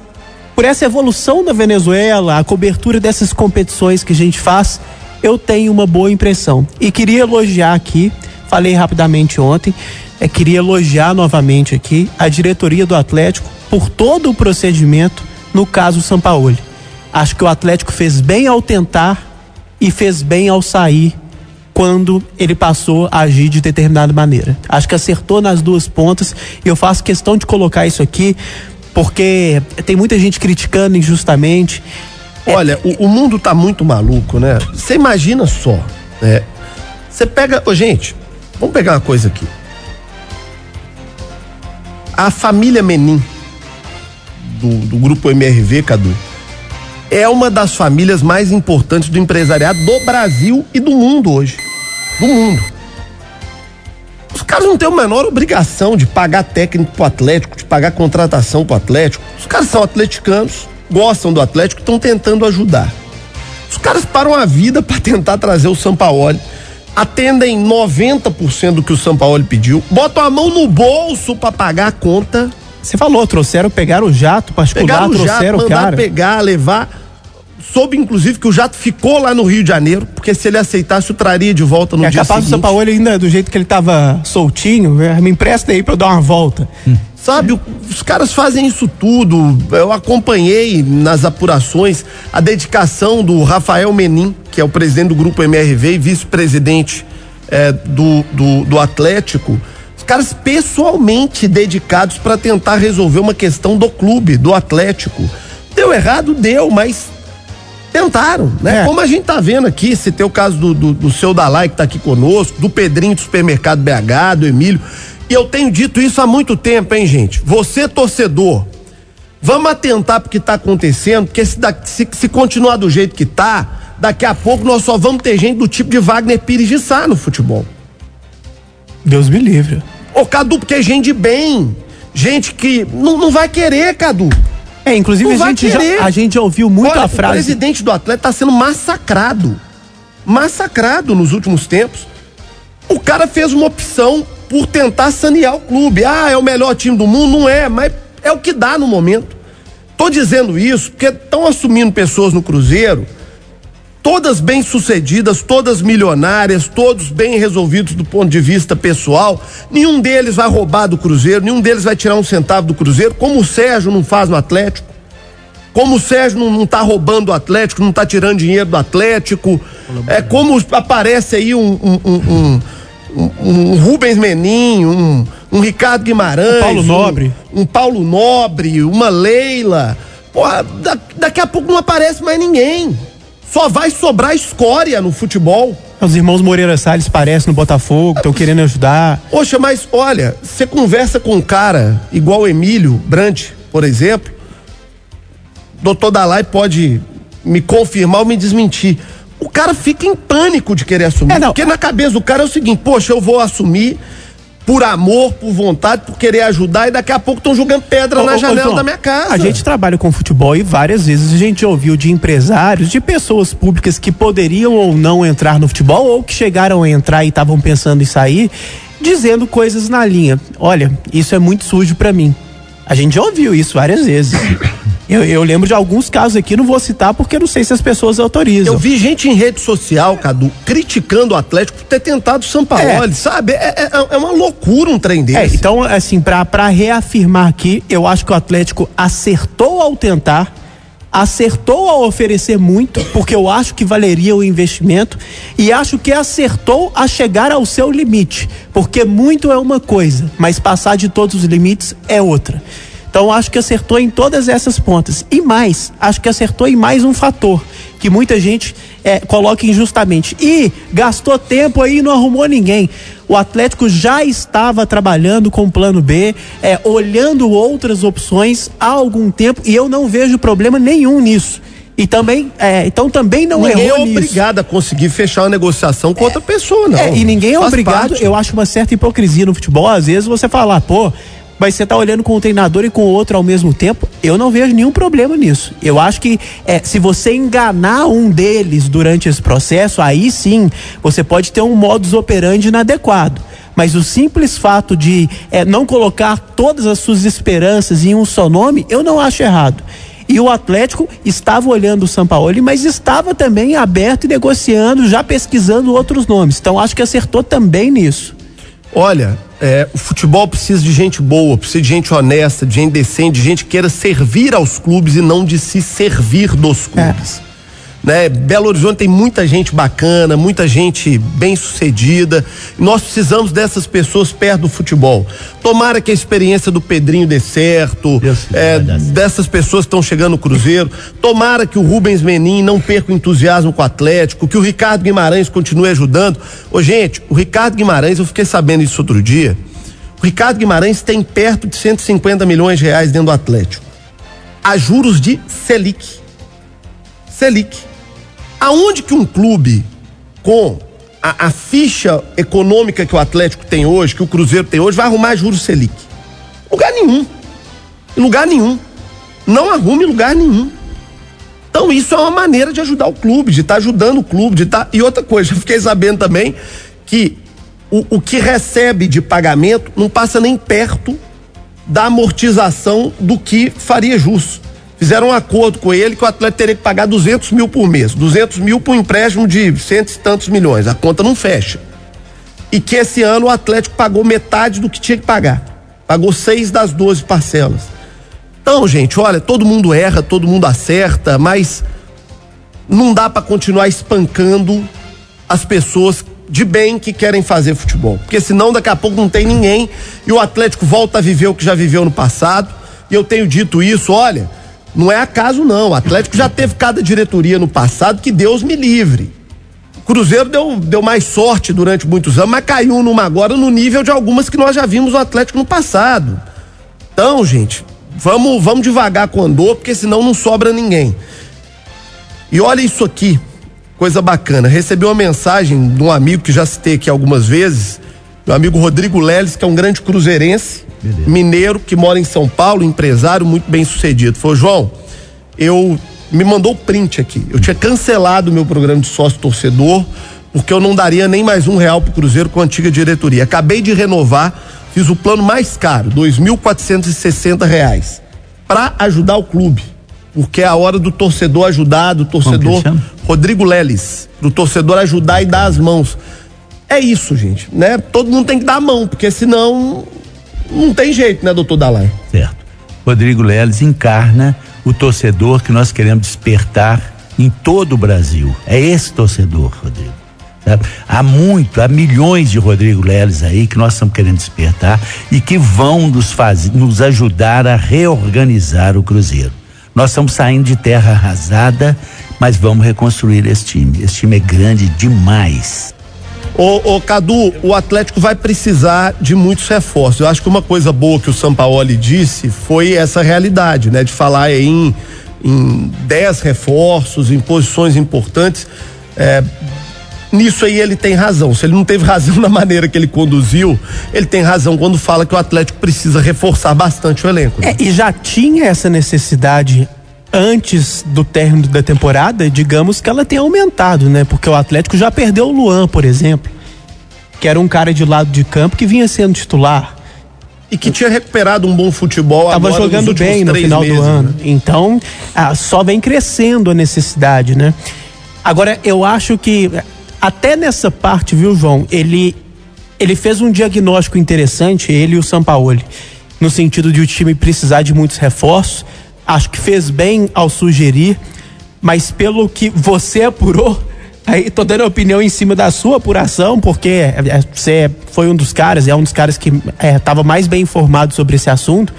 por essa evolução da Venezuela, a cobertura dessas competições que a gente faz, eu tenho uma boa impressão. E queria elogiar aqui, falei rapidamente ontem, é, queria elogiar novamente aqui a diretoria do Atlético por todo o procedimento no caso Sampaoli. Acho que o Atlético fez bem ao tentar e fez bem ao sair quando ele passou a agir de determinada maneira. Acho que acertou nas duas pontas e eu faço questão de colocar isso aqui porque tem muita gente criticando injustamente. Olha, o, o mundo tá muito maluco, né? Você imagina só, né? Você pega, ô, gente, vamos pegar uma coisa aqui. A família Menin do, do grupo MRV, Cadu, é uma das famílias mais importantes do empresariado do Brasil e do mundo hoje. Do mundo. Os caras não têm a menor obrigação de pagar técnico pro Atlético, de pagar contratação pro Atlético. Os caras são atleticanos, gostam do Atlético, estão tentando ajudar. Os caras param a vida para tentar trazer o Sampaoli, atendem 90% do que o Sampaoli pediu, botam a mão no bolso para pagar a conta. Você falou, trouxeram, pegaram o jato particular, Pegaram o jato, trouxeram o mandaram cara. pegar, levar. Soube, inclusive, que o jato ficou lá no Rio de Janeiro, porque se ele aceitasse, o traria de volta no É dia capaz do seguinte. Sampaoli ainda, do jeito que ele tava soltinho, é, me empresta aí pra eu dar uma volta. Sabe, o- os caras fazem isso tudo. Eu acompanhei nas apurações a dedicação do Rafael Menin, que é o presidente do grupo MRV e vice-presidente eh, do, do, do Atlético. Os caras pessoalmente dedicados para tentar resolver uma questão do clube, do Atlético. Deu errado, deu, mas tentaram, né? É. Como a gente tá vendo aqui, se tem o caso do, do, do seu Dalai que tá aqui conosco, do Pedrinho do Supermercado BH, do Emílio. E eu tenho dito isso há muito tempo, hein, gente? Você, torcedor, vamos atentar pro que tá acontecendo, porque se, da- se, se continuar do jeito que tá, daqui a pouco nós só vamos ter gente do tipo de Wagner Pires de Sá no futebol. Deus me livre. Ô, Cadu, porque é gente de bem. Gente que não, não vai querer, Cadu. É, inclusive a gente, já, a gente já ouviu muito Olha, a O frase. presidente do Atlético tá sendo massacrado. Massacrado nos últimos tempos. O cara fez uma opção por tentar sanear o clube. Ah, é o melhor time do mundo? Não é, mas é o que dá no momento. Tô dizendo isso porque estão assumindo pessoas no Cruzeiro, todas bem-sucedidas, todas milionárias, todos bem resolvidos do ponto de vista pessoal. Nenhum deles vai roubar do Cruzeiro, nenhum deles vai tirar um centavo do Cruzeiro, como o Sérgio não faz no Atlético. Como o Sérgio não, não tá roubando o Atlético, não tá tirando dinheiro do Atlético. É como aparece aí um, um, um, um, Rubens Menin, um, Ricardo Guimarães. Um Paulo Nobre. Um, um Paulo Nobre, uma Leila. Porra, da- daqui a pouco não aparece mais ninguém. Só vai sobrar escória no futebol. Os irmãos Moreira Salles parecem no Botafogo, estão querendo ajudar. Poxa, mas olha, você conversa com um cara igual o Emílio Brandt, por exemplo, doutor Dalai pode me confirmar ou me desmentir. O cara fica em pânico de querer assumir. É. Porque na cabeça do cara é o seguinte, poxa, eu vou assumir por amor, por vontade, por querer ajudar, e daqui a pouco estão jogando pedra Ô, na ô, janela João, da minha casa. A gente trabalha com futebol e várias vezes a gente ouviu de empresários, de pessoas públicas que poderiam ou não entrar no futebol ou que chegaram a entrar e estavam pensando em sair, dizendo coisas na linha. Olha, isso é muito sujo pra mim. A gente já ouviu isso várias vezes. Eu, eu lembro de alguns casos aqui, não vou citar porque não sei se as pessoas autorizam. Eu vi gente em rede social, Cadu, criticando o Atlético por ter tentado o Sampaoli, sabe? É, é- é uma loucura um trem É, desse. então, assim, pra reafirmar aqui, eu acho que o Atlético acertou ao tentar, acertou ao oferecer muito, porque eu acho que valeria o investimento, e acho que acertou a chegar ao seu limite, porque muito é uma coisa, mas passar de todos os limites é outra. Então, acho que acertou em todas essas pontas. E mais, acho que acertou em mais um fator, que muita gente é, coloca injustamente. E gastou tempo aí e não arrumou ninguém. O Atlético já estava trabalhando com o plano B, é, olhando outras opções há algum tempo, e eu não vejo problema nenhum nisso. E também, é, então também não Ninguém é errou nisso. obrigado a conseguir fechar uma negociação com outra pessoa, não. É, e ninguém é obrigado, parte. eu acho uma certa hipocrisia no futebol, às vezes você falar, pô, mas você tá olhando com um treinador e com o outro ao mesmo tempo, eu não vejo nenhum problema nisso. Eu acho que é, se você enganar um deles durante esse processo, aí sim você pode ter um modus operandi inadequado. Mas o simples fato de é, não colocar todas as suas esperanças em um só nome, eu não acho errado. E o Atlético estava olhando o Sampaoli, mas estava também aberto e negociando, já pesquisando outros nomes. Então acho que acertou também nisso. Olha, É, o futebol precisa de gente boa, precisa de gente honesta, de gente decente, de gente que queira servir aos clubes e não de se servir dos clubes. Né? Belo Horizonte tem muita gente bacana, muita gente bem sucedida. Nós precisamos dessas pessoas perto do futebol. Tomara que a experiência do Pedrinho dê certo, é, dessas pessoas que estão chegando no Cruzeiro. Tomara que o Rubens Menin não perca o entusiasmo com o Atlético, que o Ricardo Guimarães continue ajudando. Ô, gente, o Ricardo Guimarães, eu fiquei sabendo isso outro dia. O Ricardo Guimarães tem perto de 150 milhões de reais dentro do Atlético. A juros de Selic. Selic. Aonde que um clube com a, a ficha econômica que o Atlético tem hoje, que o Cruzeiro tem hoje, vai arrumar juros Selic? Lugar nenhum. Lugar nenhum. Não arrume lugar nenhum. Então isso é uma maneira de ajudar o clube, de estar ajudando o clube, de estar. E outra coisa, fiquei sabendo também que o, o que recebe de pagamento não passa nem perto da amortização do que faria jus. Fizeram um acordo com ele que o atleta teria que pagar 200 mil por mês. 200 mil por um empréstimo de cento e tantos milhões. A conta não fecha. E que esse ano o Atlético pagou metade do que tinha que pagar. Pagou seis das 12 parcelas. Então, gente, olha, todo mundo erra, todo mundo acerta, mas não dá para continuar espancando as pessoas de bem que querem fazer futebol. Porque senão daqui a pouco não tem ninguém e o Atlético volta a viver o que já viveu no passado. E eu tenho dito isso, olha, não é acaso não. O Atlético já teve cada diretoria no passado que Deus me livre. O Cruzeiro deu, deu mais sorte durante muitos anos, mas caiu numa agora no nível de algumas que nós já vimos o Atlético no passado. Então, gente, vamos, vamos devagar com o andor, porque senão não sobra ninguém. E olha isso aqui, coisa bacana. Recebi uma mensagem de um amigo que já citei aqui algumas vezes, meu amigo Rodrigo Leles, que é um grande cruzeirense, mineiro, que mora em São Paulo, empresário muito bem sucedido. Falou, João, eu me mandou o print aqui. Eu tinha cancelado o meu programa de sócio torcedor, porque eu não daria nem mais um real pro Cruzeiro com a antiga diretoria. Acabei de renovar, fiz o plano mais caro, 2.460 reais, para ajudar o clube. Porque é a hora do torcedor ajudar, do torcedor. Rodrigo Leles, do torcedor ajudar e dar as mãos. É isso, gente, né? Todo mundo tem que dar a mão, porque senão não tem jeito, né, doutor Dalai? Certo. Rodrigo Leles encarna o torcedor que nós queremos despertar em todo o Brasil. É esse torcedor, Rodrigo. Há muito, há milhões de Rodrigo Leles aí que nós estamos querendo despertar e que vão nos, faz, nos ajudar a reorganizar o Cruzeiro. Nós estamos saindo de terra arrasada, mas vamos reconstruir esse time. Esse time é grande demais. Ô, ô, Cadu, o Atlético vai precisar de muitos reforços. Eu acho que uma coisa boa que o Sampaoli disse foi essa realidade, né? De falar em, em 10 reforços, em posições importantes. É, nisso aí ele tem razão. Se ele não teve razão na maneira que ele conduziu, ele tem razão quando fala que o Atlético precisa reforçar bastante o elenco. né? É, e já tinha essa necessidade antes do término da temporada, digamos que ela tem aumentado, né? Porque o Atlético já perdeu o Luan, por exemplo, que era um cara de lado de campo que vinha sendo titular. E que tinha recuperado um bom futebol Tava agora jogando bem no final meses, do ano. né? Então, ah, só vem crescendo a necessidade, né? Agora, eu acho que até nessa parte, viu, João, ele ele fez um diagnóstico interessante, ele e o Sampaoli, no sentido de o time precisar de muitos reforços. Acho que fez bem ao sugerir, mas pelo que você apurou, aí tô dando opinião em cima da sua apuração, porque é, é, você foi um dos caras, é um dos caras que estava mais bem informado sobre esse assunto.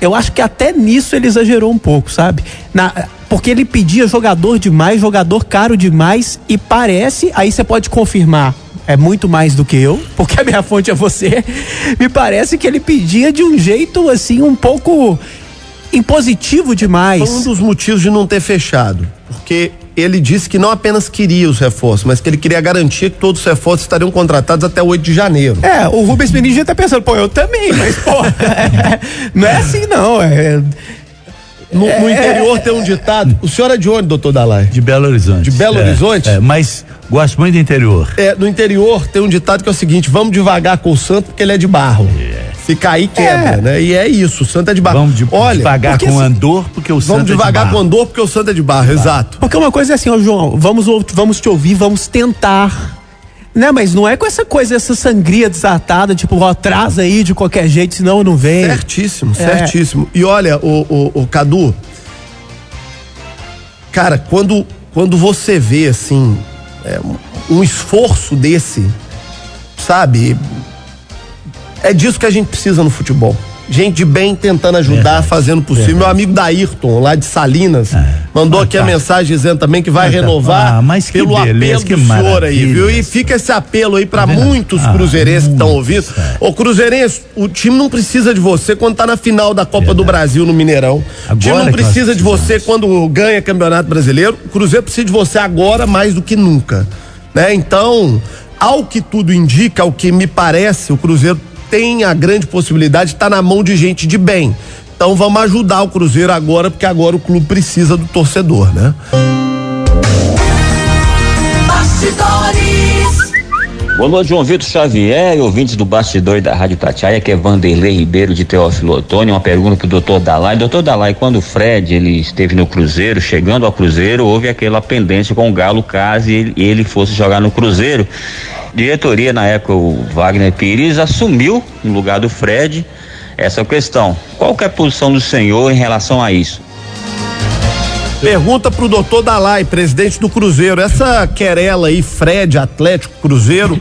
Eu acho que até nisso ele exagerou um pouco, sabe? Na, porque ele pedia jogador demais, jogador caro demais, e parece, aí você pode confirmar, é muito mais do que eu, porque a minha fonte é você. Me parece que ele pedia de um jeito assim, um pouco impositivo demais. Foi um dos motivos de não ter fechado. Porque ele disse que não apenas queria os reforços, mas que ele queria garantir que todos os reforços estariam contratados até 8 de janeiro. É, o Rubens Menin já tá pensando, pô, eu também, mas, pô, não é assim não, é... No, no interior tem um ditado. O senhor é de onde, doutor Dalai? De Belo Horizonte. De Belo É, Horizonte? É, mas gosto muito do interior. É, no interior tem um ditado que é o seguinte: vamos devagar com o santo porque ele é de barro. Se cair, quebra, É. né? E é isso, o santo é de barro. Vamos de, Olha, devagar porque com o assim, andor, porque o Vamos santo é de devagar barro. com o andor porque o santo é de barro, exato. Porque uma coisa é assim, ó, João, vamos, vamos te ouvir, vamos tentar Né, mas não é com essa coisa, essa sangria desatada, tipo, ó, traz aí de qualquer jeito, senão eu não venho. Certíssimo, É. certíssimo. E olha, o, o, o Cadu, cara, quando, quando você vê assim é, um esforço desse, sabe? É disso que a gente precisa no futebol. Gente de bem tentando ajudar, fazendo o possível. Meu amigo Daírton, lá de Salinas, mandou aqui a fantástico. mensagem dizendo também que vai Fantástico. renovar Ah, mas que pelo beleza, apelo que do senhor aí, viu? E fica esse apelo aí pra Tá vendo? muitos Ah, cruzeirenses que estão ouvindo. é. Ô, Cruzeirense, o time não precisa de você quando tá na final da Copa do Brasil no Mineirão. o time Agora não precisa de você quando ganha Campeonato Brasileiro. O Cruzeiro precisa de você agora mais do que nunca. Né? Então, ao que tudo indica, ao que me parece, o Cruzeiro tem a grande possibilidade de estar na mão de gente de bem. Então vamos ajudar o Cruzeiro agora, porque agora o clube precisa do torcedor, né? Bastidores. Boa noite, João Vitor Xavier e ouvintes do bastidor da Rádio Tatiaia, que é Vanderlei Ribeiro de Teófilo Otônio. Uma pergunta pro doutor Dalai. Doutor Dalai, quando o Fred ele esteve no Cruzeiro, chegando ao Cruzeiro, houve aquela pendência com o Galo caso ele, ele fosse jogar no Cruzeiro. Diretoria, na época, o Wagner Pires assumiu no lugar do Fred essa questão. Qual que é a posição do senhor em relação a isso? Pergunta pro doutor Dalai, presidente do Cruzeiro. Essa querela aí, Fred, Atlético, Cruzeiro,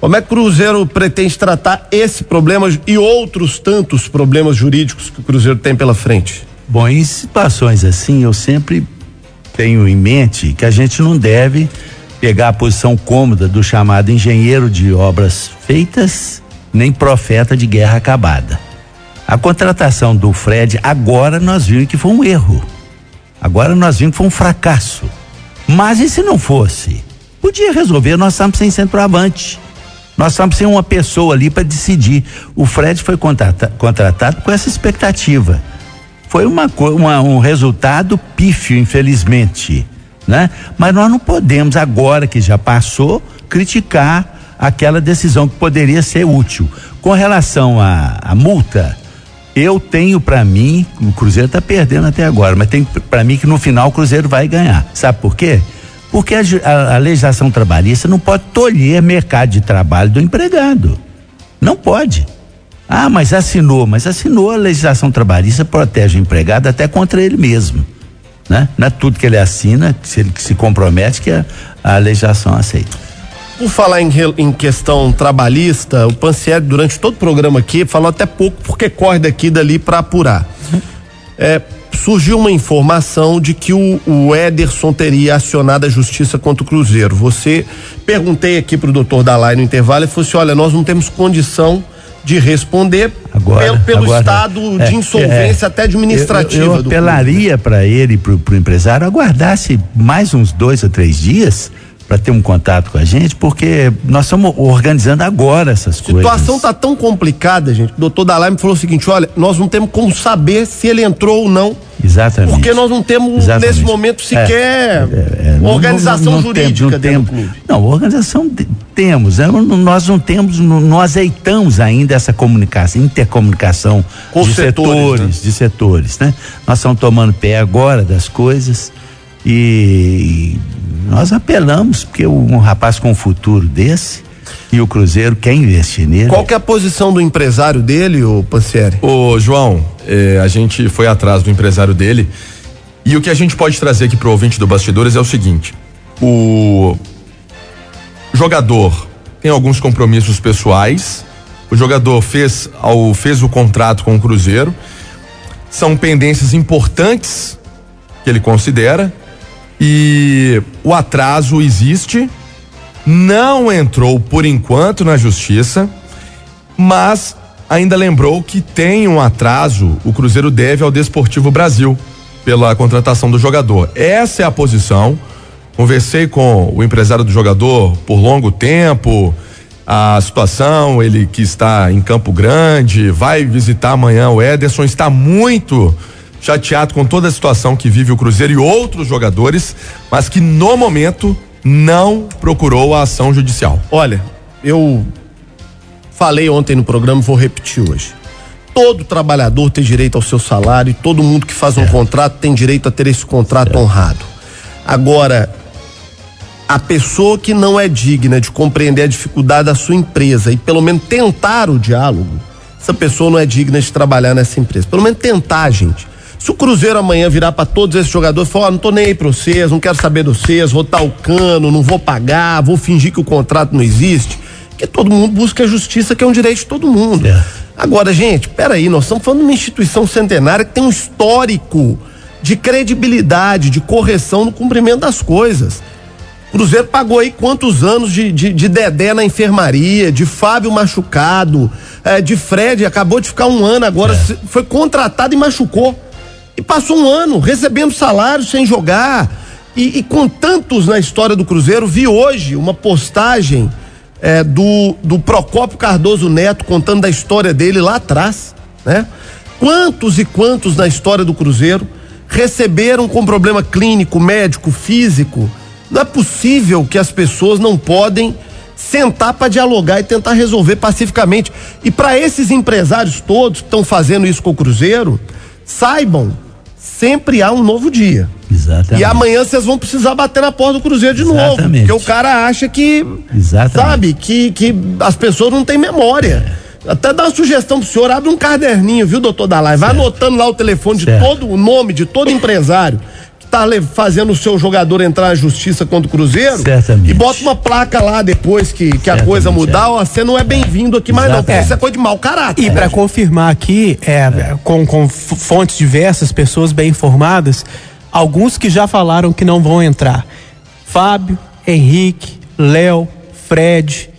como é que o Cruzeiro pretende tratar esse problema e outros tantos problemas jurídicos que o Cruzeiro tem pela frente? Bom, em situações assim, eu sempre tenho em mente que a gente não deve pegar a posição cômoda do chamado engenheiro de obras feitas, nem profeta de guerra acabada. A contratação do Fred, agora nós vimos que foi um erro. Agora nós vimos que foi um fracasso. Mas e se não fosse? Podia resolver, nós estamos sem centroavante. Nós estamos sem uma pessoa ali para decidir. O Fred foi contrata- contratado com essa expectativa foi uma, uma- um resultado pífio, infelizmente, né? Mas nós não podemos agora que já passou criticar aquela decisão que poderia ser útil. Com relação à multa, eu tenho para mim, o Cruzeiro está perdendo até agora, mas tem para mim que no final o Cruzeiro vai ganhar. Sabe por quê? Porque a, a- a legislação trabalhista não pode tolher mercado de trabalho do empregado. Não pode. Ah, mas assinou, mas assinou a legislação trabalhista protege o empregado até contra ele mesmo, né? Não é tudo que ele assina, se ele se compromete que a, a legislação aceita. Por falar em, em questão trabalhista, o Pancieri, durante todo o programa aqui, falou até pouco porque corre daqui e dali para apurar. É, surgiu uma informação de que o, o Ederson teria acionado a justiça contra o Cruzeiro. Você perguntei aqui pro doutor Dalai no intervalo e falou assim: olha, nós não temos condição de responder Agora, pelo, pelo agora, estado é, de insolvência é, até administrativa Eu, eu do clube. apelaria para ele, pro, pro empresário, aguardasse mais uns dois ou três dias para ter um contato com a gente, porque nós estamos organizando agora essas A coisas. situação tá tão complicada, gente. O doutor Dalai me falou o seguinte: olha, nós não temos como saber se ele entrou ou não. Exatamente. Porque nós não temos, Exatamente. nesse momento, sequer É, não- organização não- não jurídica tem- dentro não do tem- clube. Não, organização te- temos, né? Não- nós não temos, não, não azeitamos ainda essa comunicação, intercomunicação Com de setores, setores, de setores, né? Nós estamos tomando pé agora das coisas e nós apelamos porque um rapaz com um futuro desse e o Cruzeiro quer investir nele. Qual que é a posição do empresário dele, o Pancieri? Ô, João, eh, a gente foi atrás do empresário dele e o que a gente pode trazer aqui pro ouvinte do Bastidores é o seguinte: o jogador tem alguns compromissos pessoais, o jogador fez, ao, fez o contrato com o Cruzeiro, são pendências importantes que ele considera e o atraso existe, não entrou por enquanto na justiça, mas ainda lembrou que tem um atraso, o Cruzeiro deve ao Desportivo Brasil pela contratação do jogador. Essa é a posição. Conversei com o empresário do jogador por longo tempo, a situação, ele que está em Campo Grande, vai visitar amanhã o Ederson, está muito chateado com toda a situação que vive o Cruzeiro e outros jogadores, mas que no momento não procurou a ação judicial. Olha, eu falei ontem no programa vou repetir hoje. Todo trabalhador tem direito ao seu salário e todo mundo que faz um contrato tem direito a ter esse contrato honrado. Agora, a pessoa que não é digna de compreender a dificuldade da sua empresa e pelo menos tentar o diálogo, essa pessoa não é digna de trabalhar nessa empresa. Pelo menos tentar, gente. Se o Cruzeiro amanhã virar para todos esses jogadores e falar, oh, não tô nem aí pra vocês, não quero saber de vocês, vou dar o cano, não vou pagar, vou fingir que o contrato não existe, que todo mundo busca a justiça, que é um direito de todo mundo. É. Agora, gente, peraí, nós estamos falando de uma instituição centenária que tem um histórico de credibilidade, de correção no cumprimento das coisas. Cruzeiro pagou aí quantos anos de, de, de Dedé na enfermaria, de Fábio machucado, eh, de Fred, acabou de ficar um ano agora, se- foi contratado e machucou. E passou um ano recebendo salário sem jogar. E, e com tantos na história do Cruzeiro, vi hoje uma postagem eh, do, do Procópio Cardoso Neto contando da história dele lá atrás, né? Quantos e quantos na história do Cruzeiro receberam com problema clínico, médico, físico? Não é possível que as pessoas não podem sentar para dialogar e tentar resolver pacificamente. E para esses empresários todos que estão fazendo isso com o Cruzeiro, saibam, sempre há um novo dia. Exatamente. E amanhã vocês vão precisar bater na porta do Cruzeiro de novo. Exatamente. Porque o cara acha que. Exatamente. Sabe? Que, que as pessoas não têm memória. Até dá uma sugestão pro senhor, abre um caderninho, viu, doutor Dalai? Vai anotando lá o telefone de Certo. todo, o nome de todo empresário tá fazendo o seu jogador entrar na justiça contra o Cruzeiro. Certamente. E bota uma placa lá depois que, que a coisa mudar, é. ó, você não é bem-vindo aqui mais não, porque isso é coisa de mau caráter. E para né? confirmar aqui, é, com, com f- fontes diversas, pessoas bem informadas, alguns que já falaram que não vão entrar. Fábio, Henrique, Léo, Fred,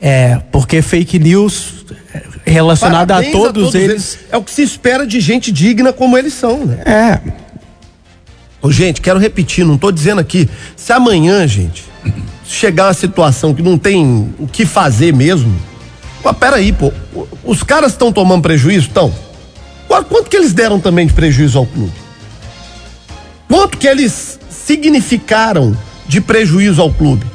é, porque fake news é, relacionada a Parabéns todos, eles. É o que se espera de gente digna como eles são, né? É, Ô, gente, quero repetir, não tô dizendo aqui. Se amanhã, gente, chegar uma situação que não tem o que fazer mesmo. Pô, peraí, pô. Os caras estão tomando prejuízo? Estão. Quanto que eles deram também de prejuízo ao clube? Quanto que eles significaram de prejuízo ao clube?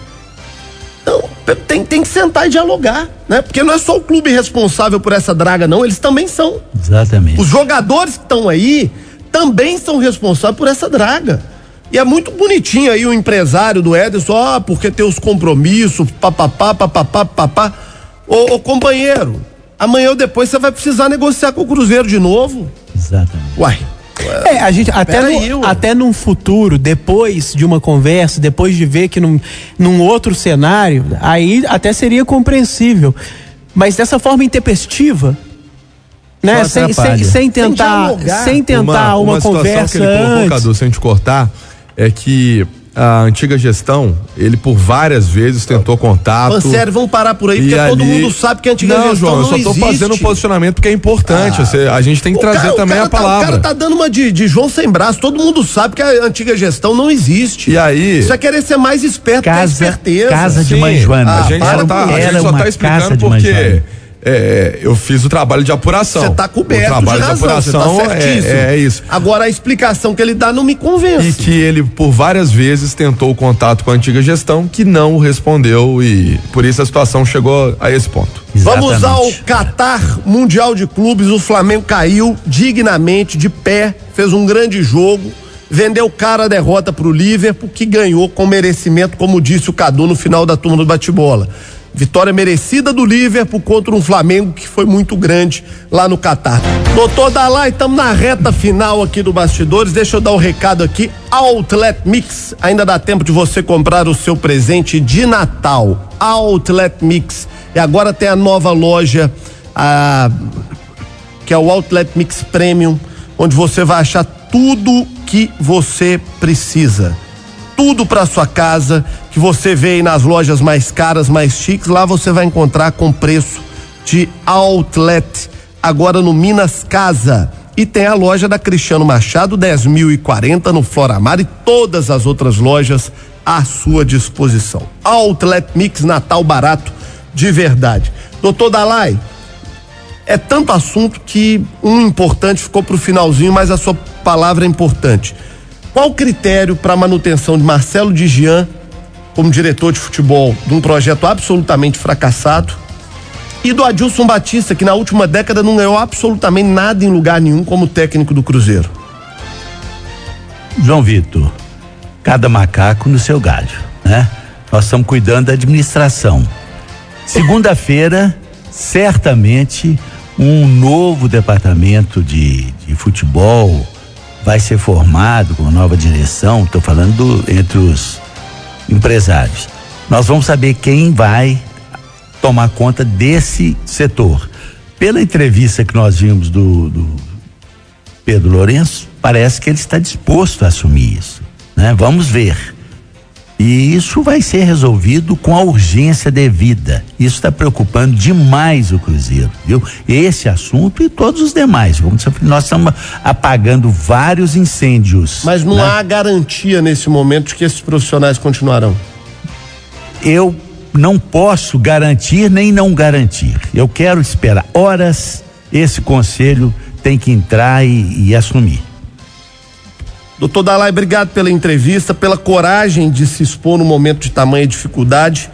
Então, tem, tem que sentar e dialogar, né? Porque não é só o clube responsável por essa draga, não. Eles também são. Exatamente. Os jogadores que estão aí também são responsáveis por essa draga. E é muito bonitinho aí o empresário do Ederson, ó, porque tem os compromissos, papapá, papapá, papapá. Ô, ô, companheiro, amanhã ou depois você vai precisar negociar com o Cruzeiro de novo. Exatamente. Uai. É, a gente até, no, aí, até num futuro, depois de uma conversa, depois de ver que num, num outro cenário, aí até seria compreensível. Mas dessa forma intempestiva, né? Só Sem, sem, sem tentar, dialogar. sem tentar uma, situação conversa que ele colocou, antes. Cadu, sem te cortar, é que a antiga gestão, ele por várias vezes tentou contato. Mas sério, vamos parar por aí, porque todo ali- mundo sabe que a antiga não, gestão João, eu não só tô existe. fazendo um posicionamento porque é importante. Ah. você- a gente tem que O trazer cara- também a tá- palavra. o cara tá dando uma de, de João sem braço. Todo mundo sabe que a antiga gestão não existe. E aí- Isso é querer ser mais esperto que a Casa, esperteza. casa de Sim, mãe Joana. Ah, a gente só tá, a isso. gente só uma tá explicando porque Joana. É, eu fiz o trabalho de apuração. Você tá coberto O trabalho de de, razão, você tá apuração certíssimo. é, é isso. Agora a explicação que ele dá não me E convence. que ele, por várias vezes, tentou o contato com a antiga gestão, que não o respondeu e por isso a situação chegou a esse ponto. Vamos ao Exatamente. Qatar Mundial de Clubes. O Flamengo caiu dignamente, de pé, fez um grande jogo, vendeu cara a derrota pro Liverpool, que ganhou com merecimento, como disse o Cadu no final da turma do bate-bola. Vitória merecida do Liverpool contra um Flamengo que foi muito grande lá no Catar. Doutor Dalai, estamos na reta final aqui do Bastidores. Deixa eu dar o um recado aqui. Outlet Mix. Ainda dá tempo de você comprar o seu presente de Natal. Outlet Mix. E agora tem a nova loja, a que é o Outlet Mix Premium, onde você vai achar tudo que você precisa. Tudo para sua casa que você vê aí nas lojas mais caras, mais chiques, lá você vai encontrar com preço de outlet. Agora no Minas Casa. E tem a loja da Cristiano Machado, 10.040 no Floramar e todas as outras lojas à sua disposição. Outlet Mix Natal barato de verdade. Doutor Dalai, é tanto assunto que um importante ficou para o finalzinho, mas a sua palavra é importante. Qual o critério para a manutenção de Marcelo Digian como diretor de futebol de um projeto absolutamente fracassado e do Adilson Batista, que na última década não ganhou absolutamente nada em lugar nenhum como técnico do Cruzeiro? João Vitor, cada macaco no seu galho, né? Nós estamos cuidando da administração. Segunda-feira, certamente, um novo departamento de, de futebol vai ser formado com nova direção. Estou falando do, entre os empresários. Nós vamos saber quem vai tomar conta desse setor. Pela entrevista que nós vimos do, do Pedro Lourenço, parece que ele está disposto a assumir isso. Né? Vamos ver. E isso vai ser resolvido com a urgência devida. Isso está preocupando demais o Cruzeiro, viu? Esse assunto e todos os demais. Nós estamos apagando vários incêndios. Mas não né? há garantia nesse momento de que esses profissionais continuarão. Eu não posso garantir nem não garantir. Eu quero esperar horas. Esse conselho tem que entrar e, e assumir. Doutor Dalai, obrigado pela entrevista, pela coragem de se expor no momento de tamanha dificuldade.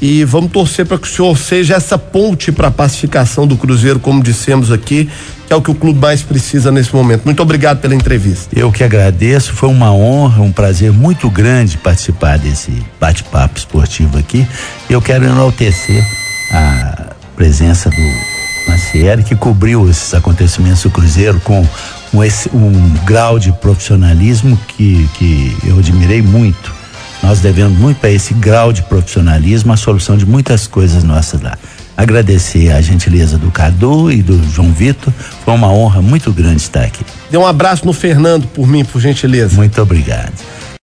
E vamos torcer para que o senhor seja essa ponte para a pacificação do Cruzeiro, como dissemos aqui, que é o que o clube mais precisa nesse momento. Muito obrigado pela entrevista. Eu que agradeço, foi uma honra, um prazer muito grande participar desse bate-papo esportivo aqui. Eu quero enaltecer a presença do Macieri, que cobriu esses acontecimentos do Cruzeiro com um, um grau de profissionalismo que, que eu admirei muito. Nós devemos muito para esse grau de profissionalismo a solução de muitas coisas nossas lá. Agradecer a gentileza do Cadu e do João Vitor. Foi uma honra muito grande estar aqui. Dê um abraço no Fernando por mim, por gentileza. Muito obrigado.